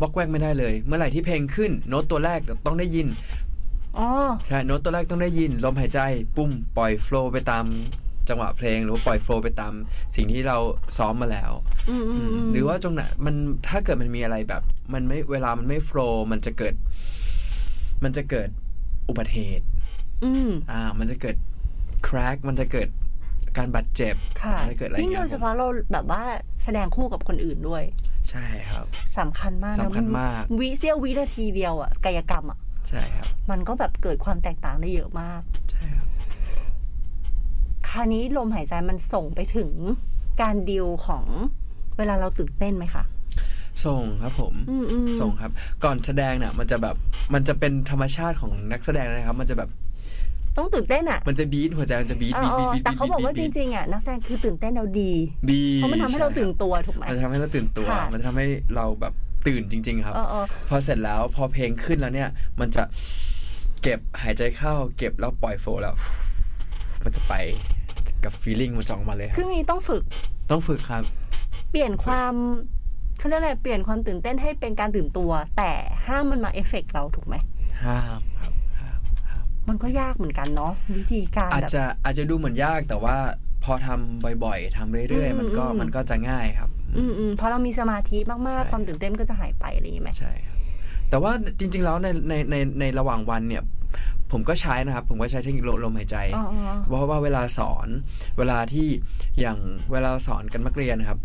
[SPEAKER 3] บล็อกแวกไม่ได้เลย เมื่อไหร่ที่เพลงขึ้นโน้ตตัวแรกต้องได้ยิน
[SPEAKER 2] อ๋อ
[SPEAKER 3] ใช่โน้ตตัวแรกต้องได้ยิน ลมหายใจ ปุ้มปล่อยโฟล์ไปตาม จังหวะเพลงหรือว่าปล่อยโฟล์ไปตามสิ่งที่เราซ้อมมาแล้ว
[SPEAKER 2] อืมอืมอืม
[SPEAKER 3] หรือว่าตรงไหนมันถ้าเกิดมันมีอะไรแบบ มันไม่เวลามันไม่โฟล์มันจะเกิด มันจะเกิดอุบัติเหตุ
[SPEAKER 2] อืม
[SPEAKER 3] อ่า มันจะเกิด crack มันจะเกิดการบาดเจ็บ
[SPEAKER 2] ค่ะ
[SPEAKER 3] มันจะเกิดอะไร
[SPEAKER 2] ยิ่ง
[SPEAKER 3] เงี้
[SPEAKER 2] โด
[SPEAKER 3] ย
[SPEAKER 2] ยเฉพาะเราแบบว่าแสดงคู่กับคนอื่นด้วย
[SPEAKER 3] ใช่ครับ
[SPEAKER 2] สำคัญมากนะ
[SPEAKER 3] สำคัญมาก
[SPEAKER 2] วิเสี้ยววินาทีเดียวอะกายกรรมอะ
[SPEAKER 3] ใช่ครับ
[SPEAKER 2] มันก็แบบเกิดความแตกต่างได้เยอะมาก
[SPEAKER 3] ใช่ครับ
[SPEAKER 2] คราวนี้ลมหายใจมันส่งไปถึงการดิวของเวลาเราตื่นเต้นไหมคะ
[SPEAKER 3] ส่งครับผม
[SPEAKER 2] อืมอืม
[SPEAKER 3] ส่งครับ ก่อนแสดงเนี่ยมันจะแบบมันจะเป็นธรรมชาติของนักแสดงนะครับ มันจะแบบ
[SPEAKER 2] ต้องตื่นเต้นอะ
[SPEAKER 3] มันจะบีทหัวใจมันจะบีท
[SPEAKER 2] เอ
[SPEAKER 3] บี
[SPEAKER 2] อ
[SPEAKER 3] ท
[SPEAKER 2] เอ
[SPEAKER 3] บีท
[SPEAKER 2] อ
[SPEAKER 3] บีท
[SPEAKER 2] แต่เขาบอกว่าจ
[SPEAKER 3] บีท
[SPEAKER 2] ริงๆอะนักแสดงคือตื่นเต้นเราดี
[SPEAKER 3] ดี
[SPEAKER 2] เพราะมันทำให้เราตื่น
[SPEAKER 3] ช่คบ
[SPEAKER 2] ตัวถูกไหม
[SPEAKER 3] มันจะทำให้เราตื่นตัว
[SPEAKER 2] ค่ะ
[SPEAKER 3] มันจะทำให้เราแบบตื่นจริง ๆ ครับ
[SPEAKER 2] เออเออ
[SPEAKER 3] พอเสร็จแล้วพอเพลงขึ้นแล้วเนี่ย มันจะเก็บหายใจเข้า เก็บแล้วปล่อย flow แล้วมันจะไป กับ feeling มันจะออกมาเลยครับ
[SPEAKER 2] ซึ่งนี้ต้องฝึก
[SPEAKER 3] ต้องฝึกครับ
[SPEAKER 2] เปลี่ยนความเขาเรียกอะไรเปลี่ยนความตื่นเต้นให้เป็นการตื่นตัว แต่ห้ามมันมา affect เราถูกไหม
[SPEAKER 3] ห้ามครับห้ามห้าม
[SPEAKER 2] มันก็ยากเหมือนกันเนาะวิธีการ
[SPEAKER 3] อาจ
[SPEAKER 2] แบบ
[SPEAKER 3] จะอาจจะดูเหมือนยากแต่ว่าพอทำบ่อยๆทำเรื่อย
[SPEAKER 2] อืม
[SPEAKER 3] ๆมันก็
[SPEAKER 2] อืม
[SPEAKER 3] มันก็จะง่ายครับ
[SPEAKER 2] อืมอืมพอเรามีสมาธิมาก
[SPEAKER 3] ใช่
[SPEAKER 2] ๆความตื่นเต้นก็จะหายไปอะไรอย่างงี้ไหม
[SPEAKER 3] ใช่ครับแต่ว่าจริงๆแล้วในในในในระหว่างวันเนี่ย ผมก็ใช้นะครับ ผมก็ใช้เทคนิคลมหายใจ
[SPEAKER 2] อ๋ออ๋อ
[SPEAKER 3] เพราะว่าเวลาสอนเวลาที่อย่างเวลาสอนกันนักเรียนนะครับ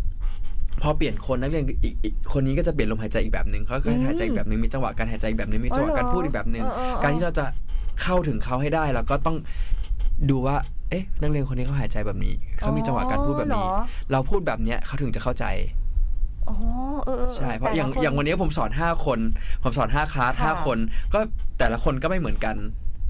[SPEAKER 3] พอเปลี่ยนคนนักเรียนอีกอีกคนนี้ก็จะเปลี่ยนลมหายใจอีกแบบหนึ่งเขาก็หายใจอีกแบบหนึ่งมีจังหวะการหายใจอีกแบบหนึ่งมีจังหวะการพูดอีกแบบหนึ่ง
[SPEAKER 2] เออเออเออ
[SPEAKER 3] การที่เราจะเข้าถึงเขาให้ได้เราก็ต้องดูว่า เอ๊ะ นักเรียนคนนี้เขาหายใจแบบนี้เขามีจังหวะการพูดแบบนี้
[SPEAKER 2] อ๋อเหรอ
[SPEAKER 3] เราพูดแบบเนี้ยเขาถึงจะเข้าใจ
[SPEAKER 2] อ๋อเออออ
[SPEAKER 3] ใช่เพราะ
[SPEAKER 2] แต่
[SPEAKER 3] อย่าง
[SPEAKER 2] ลค
[SPEAKER 3] อย่างวันนี้ผมสอนห้าคน ผมสอนห้าคลาส
[SPEAKER 2] ค่ะ
[SPEAKER 3] ห้าคน ก็แต่ละคนก็ไม่เหมือนกัน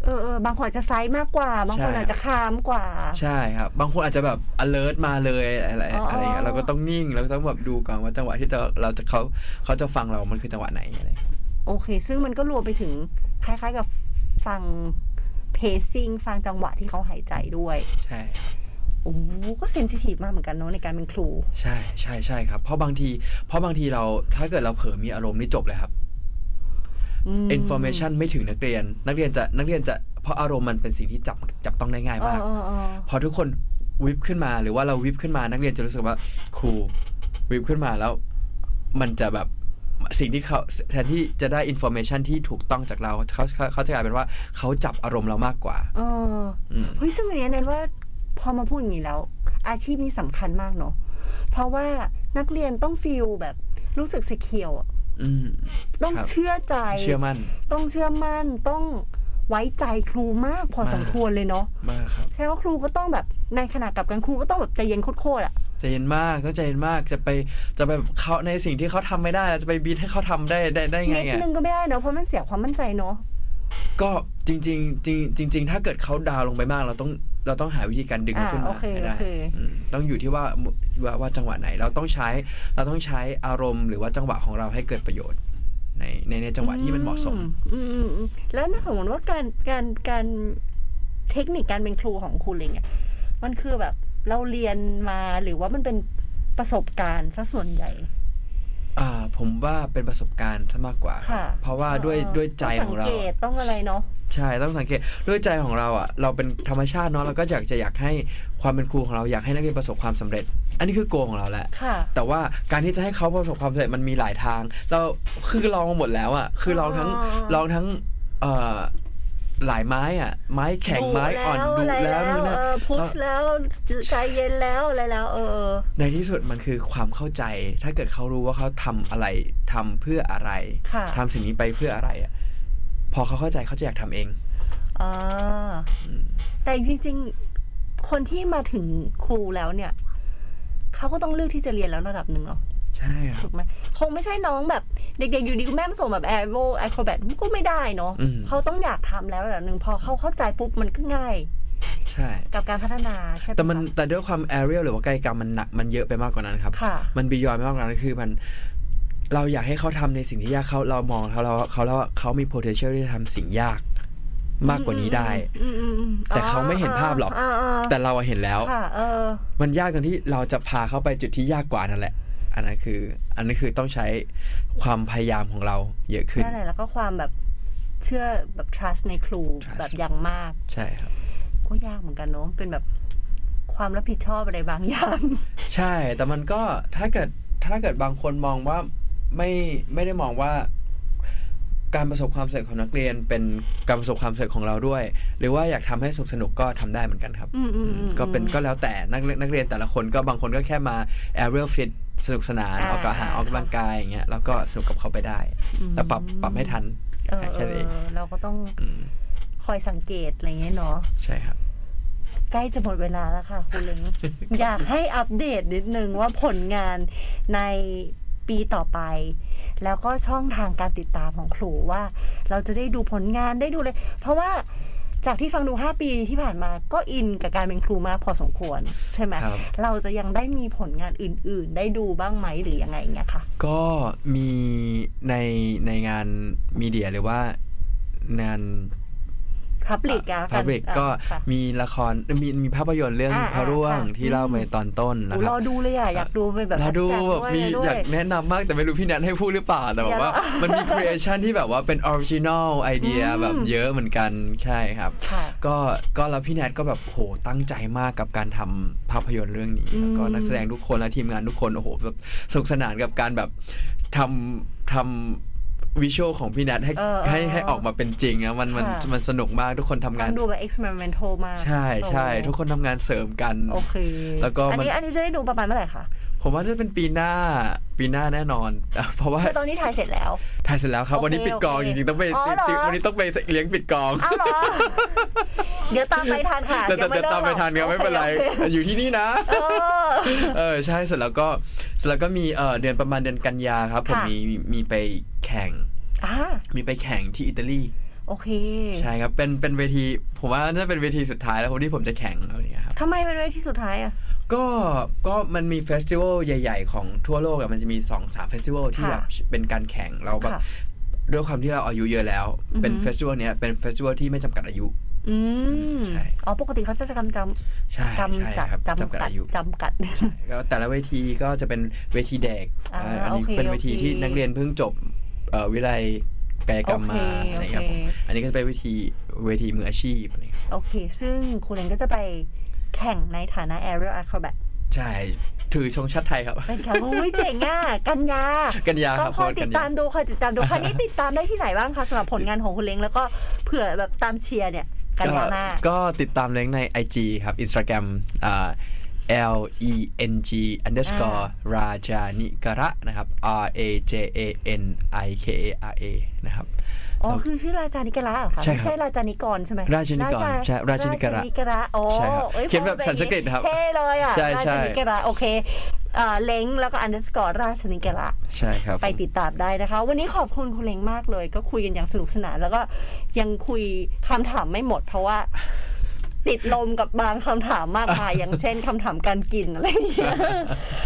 [SPEAKER 2] เออเออบางคนอาจจะไซส์มากกว่า บางคน
[SPEAKER 3] ใช่
[SPEAKER 2] อาจจะคามกว่า
[SPEAKER 3] ใช่ครับ บางคนอาจจะแบบ alert มาเลยอะไร
[SPEAKER 2] อ๋ออ
[SPEAKER 3] อะไรอย่างเงี้ยเราก็ต้องนิ่งเราก็ต้องแบบดูก่อนว่าจังหวะที่จะเราจะเขาเขาจะฟังเรา มันคือจังหวะไหนอะไร
[SPEAKER 2] โอเค ซึ่งมันก็รวมไปถึงคล้ายๆกับฟังเพซซิ่งฟังจังหวะที่เขาหายใจด้วย
[SPEAKER 3] ใช่ครับ
[SPEAKER 2] โอ้ก็เซนซิทีฟมากเหมือนกันเนาะในการเป็นครู
[SPEAKER 3] ใช่ใช่ใช่ครับ เพราะบางที เพราะบางทีเราถ้าเกิดเราเผลอมีอารมณ์นี่จบเลยครับ
[SPEAKER 2] อืม
[SPEAKER 3] information ไม่ถึงนักเรียน นักเรียนจะนักเรียนจะเพราะอารมณ์มันเป็นสิ่งที่จับจับต้องได้ง่ายมาก
[SPEAKER 2] เออเออเออ
[SPEAKER 3] พอทุกคนวิบขึ้นมาหรือว่าเราวิบขึ้นมานักเรียนจะรู้สึกว่าครูวิบขึ้นมาแล้ว มันจะแบบสิ่งที่เขาแทนที่จะได้ information ที่ถูกต้องจากเราเขาเขาเขาจะกลายเป็นว่าเขาจับอารมณ์เรามากกว่า
[SPEAKER 2] เออ
[SPEAKER 3] อืม
[SPEAKER 2] เฮ้ยซึ่งอันเนี้ยแนนว่าพอมาพูดอย่างนี้แล้ว อาชีพนี้สำคัญมากเนาะเพราะว่านักเรียนต้อง feel แบบรู้สึก secure อะ
[SPEAKER 3] อืม
[SPEAKER 2] ต้อง
[SPEAKER 3] ครับ
[SPEAKER 2] เชื่อใจ
[SPEAKER 3] เชื่อมั่น
[SPEAKER 2] ต้องเชื่อมั่น ต้องไว้ใจครูมากพอ
[SPEAKER 3] มาก
[SPEAKER 2] สมควรเลยเนาะ
[SPEAKER 3] มากครับ
[SPEAKER 2] ใช่ว่าครูก็ต้องแบบในขณะกลับกันครูก็ต้องแบบใจเย็นโคตรๆอะ
[SPEAKER 3] ใจเย็นมากต้องใจเย็นมากจะไปจะไปเขาในสิ่งที่เขาทำไม่ได้จะไปบีทให้เขาทำได้ได้ได้ไง
[SPEAKER 2] นิด
[SPEAKER 3] อะ
[SPEAKER 2] นึงก็ไม่ได้เนาะเพราะมันเสียความมั่นใจเนาะ
[SPEAKER 3] ก็จริงๆจริงจริงๆถ้าเกิดเขาดาวน์ลงไปมากเราต้อง เราต้องหาวิธีการดึงเขา
[SPEAKER 2] อ่า
[SPEAKER 3] ขึ้น
[SPEAKER 2] โอ
[SPEAKER 3] มา
[SPEAKER 2] เค
[SPEAKER 3] ให้
[SPEAKER 2] โอ
[SPEAKER 3] ได้
[SPEAKER 2] เค
[SPEAKER 3] อืมต้องอยู่ที่ว่าว่าว่าจังหวะไหน เราต้องใช้เราต้องใช้อารมณ์หรือว่าจังหวะของเราให้เกิดประโยชน์ ในในในจังหวะที่มันเหมาะสม
[SPEAKER 2] อืมอืมอืมแล้วถ้าสมมติว่าการการการเทคนิคการเป็นครูของคุณอะไรเงี้ยมันคือแบบเราเรียนมาหรือว่ามันเป็นประสบการณ์ซะส่วนใหญ่
[SPEAKER 3] อ่าผมว่าเป็นประสบการณ์ซะมากกว่า
[SPEAKER 2] ค่ะ
[SPEAKER 3] เพราะว่าด้วย
[SPEAKER 2] เออ
[SPEAKER 3] ด้วยใจของเรา
[SPEAKER 2] ต้สังเกตต้องอะไรเนาะ
[SPEAKER 3] ใช่ต้องสังเกตด้วยใจของเราอะเราเป็นธรรมชาติเนาะเราก็อยากจะอยากให้ความเป็นครูของเราอยากให้นักเรียนประสบความสำเร็จ อันนี้คือโกของเราแหละ
[SPEAKER 2] ค่ะ
[SPEAKER 3] แต่ว่าการที่จะให้เขาประสบความสำเร็จมันมีหลายทาง เราคือลองมาหมดแล้วอะคือลองทั้ง
[SPEAKER 2] อ๋อ
[SPEAKER 3] ลองทั้งเอ่อหลายไม้อะ ไม้แข็งไม้อ่อนดุ
[SPEAKER 2] อะไร
[SPEAKER 3] แล้วนู่นนะ
[SPEAKER 2] เออพุชแล้วใจเย็นแล้วอะไรแล้ว เออ
[SPEAKER 3] ในที่สุดมันคือความเข้าใจ ถ้าเกิดเขารู้ว่าเขาทำอะไรทำเพื่ออะไร
[SPEAKER 2] ค่ะ
[SPEAKER 3] ทำสิ่งนี้ไปเพื่ออะไรอะ พอเขาเข้าใจเขาจะอยากทำเอง
[SPEAKER 2] อ่าแต่จริง ๆ คนที่มาถึงครูแล้วเนี่ยเขาก็ต้องเลือกที่จะเรียนแล้วระดับหนึ่งเนาะ
[SPEAKER 3] ใช่ครั
[SPEAKER 2] ถู
[SPEAKER 3] บ
[SPEAKER 2] กไหมคงไม่ใช่น้องแบบ เด็กๆอยู่ดีคุณแม่มาส่งแบบแอโรไอโครแบทก็ไม่ได้เนาะ
[SPEAKER 3] อืม
[SPEAKER 2] เขาต้องอยากทำแล้วระดับหนึ่งพอเขาเข้าใจปุ๊บมันก็ง่าย
[SPEAKER 3] ใช่
[SPEAKER 2] กับการพัฒนาใช่ไห
[SPEAKER 3] แต่มัน
[SPEAKER 2] คะ
[SPEAKER 3] แต่ด้วยความแอเรียลหรือว่ากายกรรมมันหนักมันเยอะไปมากกว่านั้นครับ
[SPEAKER 2] ค่ะ
[SPEAKER 3] มันบียอนมากกว่านั้นคือมัน เราอยากให้เขาทำในสิ่งที่ยากเขาเรามองเขาเราเขาแล้วาเขามี potential ที่จะทำสิ่งยากมากกว่านี้ได้
[SPEAKER 2] อืมอืมอืม
[SPEAKER 3] แต่เขาไม่เห็นภาพหรอกาาแต่เราอะเห็นแล้ว
[SPEAKER 2] ค่ะเออ
[SPEAKER 3] มันยากตรงที่เราจะพาเขาไปจุดที่ยากกว่านั่นแหละ อันนั้นคือ อันนั้นคือต้องใช้ความพยายามของเราเยอะขึ้น
[SPEAKER 2] นั่นแหละแล้วก็ความแบบเชื่อแบบ trust ในครู
[SPEAKER 3] trust
[SPEAKER 2] แบบอย่างมาก
[SPEAKER 3] ใช่ครับ
[SPEAKER 2] ก็ยากเหมือนกันเนาะ เป็นแบบความรับผิดชอบอะไรบางอย่าง
[SPEAKER 3] ใช่ แต่มันก็ถ้าเกิดถ้าเกิดบางคนมองว่า ไม่ไม่ได้มองว่าการประสบความสำเร็จของนักเรียนเป็นการประสบความสำเร็จของเราด้วย หรือว่าอยากทำให้สนุกสนุกก็ทำได้เหมือนกันครับ
[SPEAKER 2] อืมอืมอืม
[SPEAKER 3] ก็เป็นก็แล้วแต่นักเรียนนักเรียนแต่ละคนก็บางคนก็แค่มา aerial fit สนุกสนาน
[SPEAKER 2] อ่า
[SPEAKER 3] ออกกำลัง
[SPEAKER 2] อ่า
[SPEAKER 3] ออกกำลังกายอย่างเงี้ยแล้วก็สนุกกับเขาไปได้แต่ปรับปรับให้ทัน
[SPEAKER 2] เออ
[SPEAKER 3] แค่นั้นเอง
[SPEAKER 2] เออเราก็ต้อง
[SPEAKER 3] อืม
[SPEAKER 2] คอยสังเกตอะไรเงี้ยเนาะ
[SPEAKER 3] ใช่ครับ
[SPEAKER 2] ใกล้จะหมดเวลาแล้วค่ะคุณเล้งอยากให้อัปเดตนิดนึงว่าผลงานใน ปีต่อไป แล้วก็ช่องทางการติดตามของครูว่า เราจะได้ดูผลงานได้ดูเลย เพราะว่าจากที่ฟังดู 5 ปีที่ผ่านมาก็อินกับการเป็นครูมากพอสมควร ใช่ไหม
[SPEAKER 3] ครับ
[SPEAKER 2] เราจะยังได้มีผลงานอื่น ๆ ได้ดูบ้างไหมหรือยังไงเงี้ยค่ะ
[SPEAKER 3] ก็มีในในงานมีเดียหรือว่างาน
[SPEAKER 2] พับลิกอะ
[SPEAKER 3] พับลิกก็
[SPEAKER 2] ค่ะ
[SPEAKER 3] มีละครมีมีภาพยนตร์เรื่อง
[SPEAKER 2] อ่า
[SPEAKER 3] พระร่วง
[SPEAKER 2] ค่ะ
[SPEAKER 3] ที่เล่าไปตอนต้นนะ
[SPEAKER 2] โอ้
[SPEAKER 3] ค
[SPEAKER 2] ร
[SPEAKER 3] รั
[SPEAKER 2] อบดูเลยอะอยากดูไปแบบ
[SPEAKER 3] เราดู
[SPEAKER 2] hashtag
[SPEAKER 3] แบบมี
[SPEAKER 2] ด้ว
[SPEAKER 3] อยากแนะนำมากแต่ไม่รู้พี่แนทให้พูดหรือเปล่าแต่แบบว่า
[SPEAKER 2] อย่า
[SPEAKER 3] มันมี creation ที่แบบว่าเป็น original ไอเดีย
[SPEAKER 2] อืม
[SPEAKER 3] แบบเยอะเหมือนกันใช่ครับ
[SPEAKER 2] ค่ะ
[SPEAKER 3] ก็ก็แล้วพี่แนทก็แบบโหตั้งใจมากกับการทำภาพยนตร์เรื่องนี้
[SPEAKER 2] อืม
[SPEAKER 3] แล้วก็นักแสดงทุกคนและทีมงานทุกคนโอ้โหแบบสนุกสนานกับการแบบทำทำ วิชวลของพี่แนทให้
[SPEAKER 2] เออเออ
[SPEAKER 3] ให้ให้ออกมาเป็นจริงนะมันมัน
[SPEAKER 2] ค่ะ
[SPEAKER 3] มันสนุกมากทุกคนทำงา
[SPEAKER 2] ต้
[SPEAKER 3] น
[SPEAKER 2] องดูแบบ experimental มาก
[SPEAKER 3] ใช่ใช่
[SPEAKER 2] โอ้
[SPEAKER 3] ทุกคนทำงานเสริมกัน
[SPEAKER 2] โอเค
[SPEAKER 3] แล้วก็
[SPEAKER 2] อัน
[SPEAKER 3] มัน
[SPEAKER 2] นี้อันนี้จะได้ดูประมาณเมื่อไหร่คะ
[SPEAKER 3] ผมว่าจะเป็นปีหน้าปีหน้าแน่นอน เพราะว่า
[SPEAKER 2] คือตอนนี้ถ่ายเสร็จแล้ว
[SPEAKER 3] ถ่ายเสร็จแล้วครับ
[SPEAKER 2] โอเค
[SPEAKER 3] วันนี้ปิดกอง
[SPEAKER 2] โอเค
[SPEAKER 3] จริงๆต้องไป
[SPEAKER 2] อ๋อเหรอ
[SPEAKER 3] วันนี้ต้องไปเลี้ยงปิดกอง
[SPEAKER 2] อ้าวเหรอเดี๋ยวตามไปทันค่ะ
[SPEAKER 3] แต่แต่
[SPEAKER 2] ยัง
[SPEAKER 3] แต่
[SPEAKER 2] เลิก
[SPEAKER 3] ตามไปทันครับ
[SPEAKER 2] หอ
[SPEAKER 3] ไม่เป็นไร
[SPEAKER 2] โอค
[SPEAKER 3] อยู่ที่นี่นะ
[SPEAKER 2] เออ
[SPEAKER 3] เออใช่เสร็จแล้วก็เสร็จแล้วก็มีเออเดือนประมาณเดือนกันยาครับ ผม
[SPEAKER 2] ค่ะ
[SPEAKER 3] มีมีมีไปแข่ง
[SPEAKER 2] อ่า
[SPEAKER 3] มีไปแข่งที่อิตาลี
[SPEAKER 2] โอเค
[SPEAKER 3] ใช่ครับเป็นเป็นเวที ผมว่าน่าจะเป็นเวทีสุดท้ายแล้วผมที่ผมจะแข่งอะไรอย่างเงี้ยครับ
[SPEAKER 2] ทำไมเป็นเวทีสุดท้ายอะ
[SPEAKER 3] ก็ก็มันมี festival ใหญ่ ๆ ของทั่วโลกอะมันจะมี2 สาม festival ที่
[SPEAKER 2] ค่ะ
[SPEAKER 3] แบบเป็นการแข่งเราแบบ
[SPEAKER 2] ค่ะ
[SPEAKER 3] ด้วยความที่เราอายุเยอะแล้ว
[SPEAKER 2] อือฮึ
[SPEAKER 3] เป็น festival เนี้ยเป็น festival ที่ไม่จำกัดอายุ
[SPEAKER 2] อืม
[SPEAKER 3] ใช่
[SPEAKER 2] อ๋อปกติเขาจะจำจำ
[SPEAKER 3] ใช่
[SPEAKER 2] จำ
[SPEAKER 3] ใช่
[SPEAKER 2] จัด
[SPEAKER 3] ครับ
[SPEAKER 2] จำ
[SPEAKER 3] จำกัด
[SPEAKER 2] กัด
[SPEAKER 3] อายุ
[SPEAKER 2] จำกัด
[SPEAKER 3] ก็แต่ละเวทีก็จะเป็นเวทีเด็ก
[SPEAKER 2] อ่า
[SPEAKER 3] อ่าอันนี้
[SPEAKER 2] โอเค
[SPEAKER 3] เป็นเวที
[SPEAKER 2] โอเค
[SPEAKER 3] ที่นักเรียนเพิ่งจบเอ่อวิทยาลัยกายกรรมมา
[SPEAKER 2] โอเค
[SPEAKER 3] อะไรครับ
[SPEAKER 2] โอเค
[SPEAKER 3] ผมอันนี้ก็จะเป็นเวทีเวทีมืออาชีพอะไรครับ
[SPEAKER 2] โอเค ซึ่งคุณเองก็จะไป แข่งในฐานะ aerial acrobat
[SPEAKER 3] ใช่ถือชงชาติไทยครับ
[SPEAKER 2] เป็นค่ะโอ้ยเจ๋งอะ กันยา
[SPEAKER 3] กันยาค
[SPEAKER 2] ก็
[SPEAKER 3] รับ
[SPEAKER 2] คอย
[SPEAKER 3] โพสต์
[SPEAKER 2] ติ
[SPEAKER 3] กั
[SPEAKER 2] ด
[SPEAKER 3] นยา
[SPEAKER 2] ตามดูคอยติดตามดูครั้นี้ติดตามได้ที่ไหนบ้างคะสำหรับผลงานของคุณเล้งแล้วก็เผื่อแบบตามเชียร์เนี่ย กันยาหน้า
[SPEAKER 3] ก็ติดต m ามเล้งใน IG ครับ Instagram อ่า L E N G underscore ราจานิกระนะครับ R A J A N I K A R A นะครับ
[SPEAKER 2] อ๋อคือชื่อราจานิกระเหรอคะ
[SPEAKER 3] ใช่ครับ
[SPEAKER 2] ไม่ใช่ราจานิกรใช่ไหม
[SPEAKER 3] ราชนิกรใช่ราชนิกระ
[SPEAKER 2] ราชนิกระโอ้
[SPEAKER 3] ใช่ครับ
[SPEAKER 2] อ้
[SPEAKER 3] เขียนแบบ
[SPEAKER 2] พอ
[SPEAKER 3] สันสกฤตครับ
[SPEAKER 2] เท่เลยอะ
[SPEAKER 3] ใช่ใช่
[SPEAKER 2] ราชนิกระโอเคอ่าเล้งแล้วก็ underscore ราชนิกระ
[SPEAKER 3] ใช่ครับ
[SPEAKER 2] ไปติดตามได้นะคะ วันนี้ขอบคุณคุณเล้งมากเลย ก็คุยกันอย่างสนุกสนาน แล้วก็ยังคุยคำถามไม่หมดเพราะว่า ติดลมกับบางคำถามมากมาย อย่างเช่นคำถามการกินอะไรอย่างเงี้ย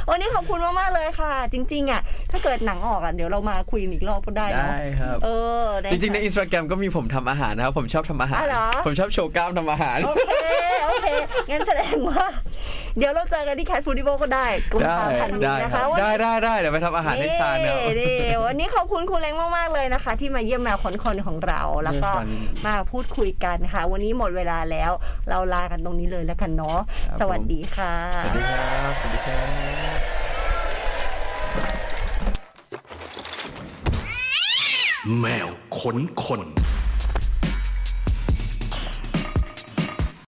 [SPEAKER 2] วันนี้ขอบคุณมากๆเลยค่ะ จริง ๆ อะ ถ้าเกิดหนังออกอะเดี๋ยวเรามาคุยกันอีกรอบก็ได้เนอะ
[SPEAKER 3] ได้ครับ
[SPEAKER 2] เออได้
[SPEAKER 3] จริงๆใน
[SPEAKER 2] ค่ะ
[SPEAKER 3] อินสตาแกรมก็มีผมทำอาหารนะครับผมชอบทำอาหาร
[SPEAKER 2] อ๋อเหรอ
[SPEAKER 3] ผมชอบโชว์กล้ามทำอาหาร
[SPEAKER 2] โอเคโอเคงั้นแสดงว่า เดี๋ยวเราเจอกันที่แคทฟูดิโบก็ได้กุม
[SPEAKER 3] ได้
[SPEAKER 2] ภาพันธ์
[SPEAKER 3] ได้
[SPEAKER 2] นี้นะ
[SPEAKER 3] ครั
[SPEAKER 2] คะ
[SPEAKER 3] บ
[SPEAKER 2] วัน
[SPEAKER 3] ได้
[SPEAKER 2] นี้
[SPEAKER 3] ได้ได้เดี๋ยวไปทำอาหารให้ทานเนอะ
[SPEAKER 2] นี่วันนี้ขอบคุณคุณเล้งมากๆเลยนะคะ ที่มาเยี่ยมแมวคนคนของเราแล้วก็
[SPEAKER 3] ด้วยกัน
[SPEAKER 2] มาพูดคุยกันค่ะ วันนี้หมดเวลาแล้วเราลากันตรงนี้เลยแล้วกันเนาะ
[SPEAKER 3] ครับ
[SPEAKER 2] สวัสดีค่ะ
[SPEAKER 3] สวัสดีครับสวัสดีครับ
[SPEAKER 1] แมวขนคน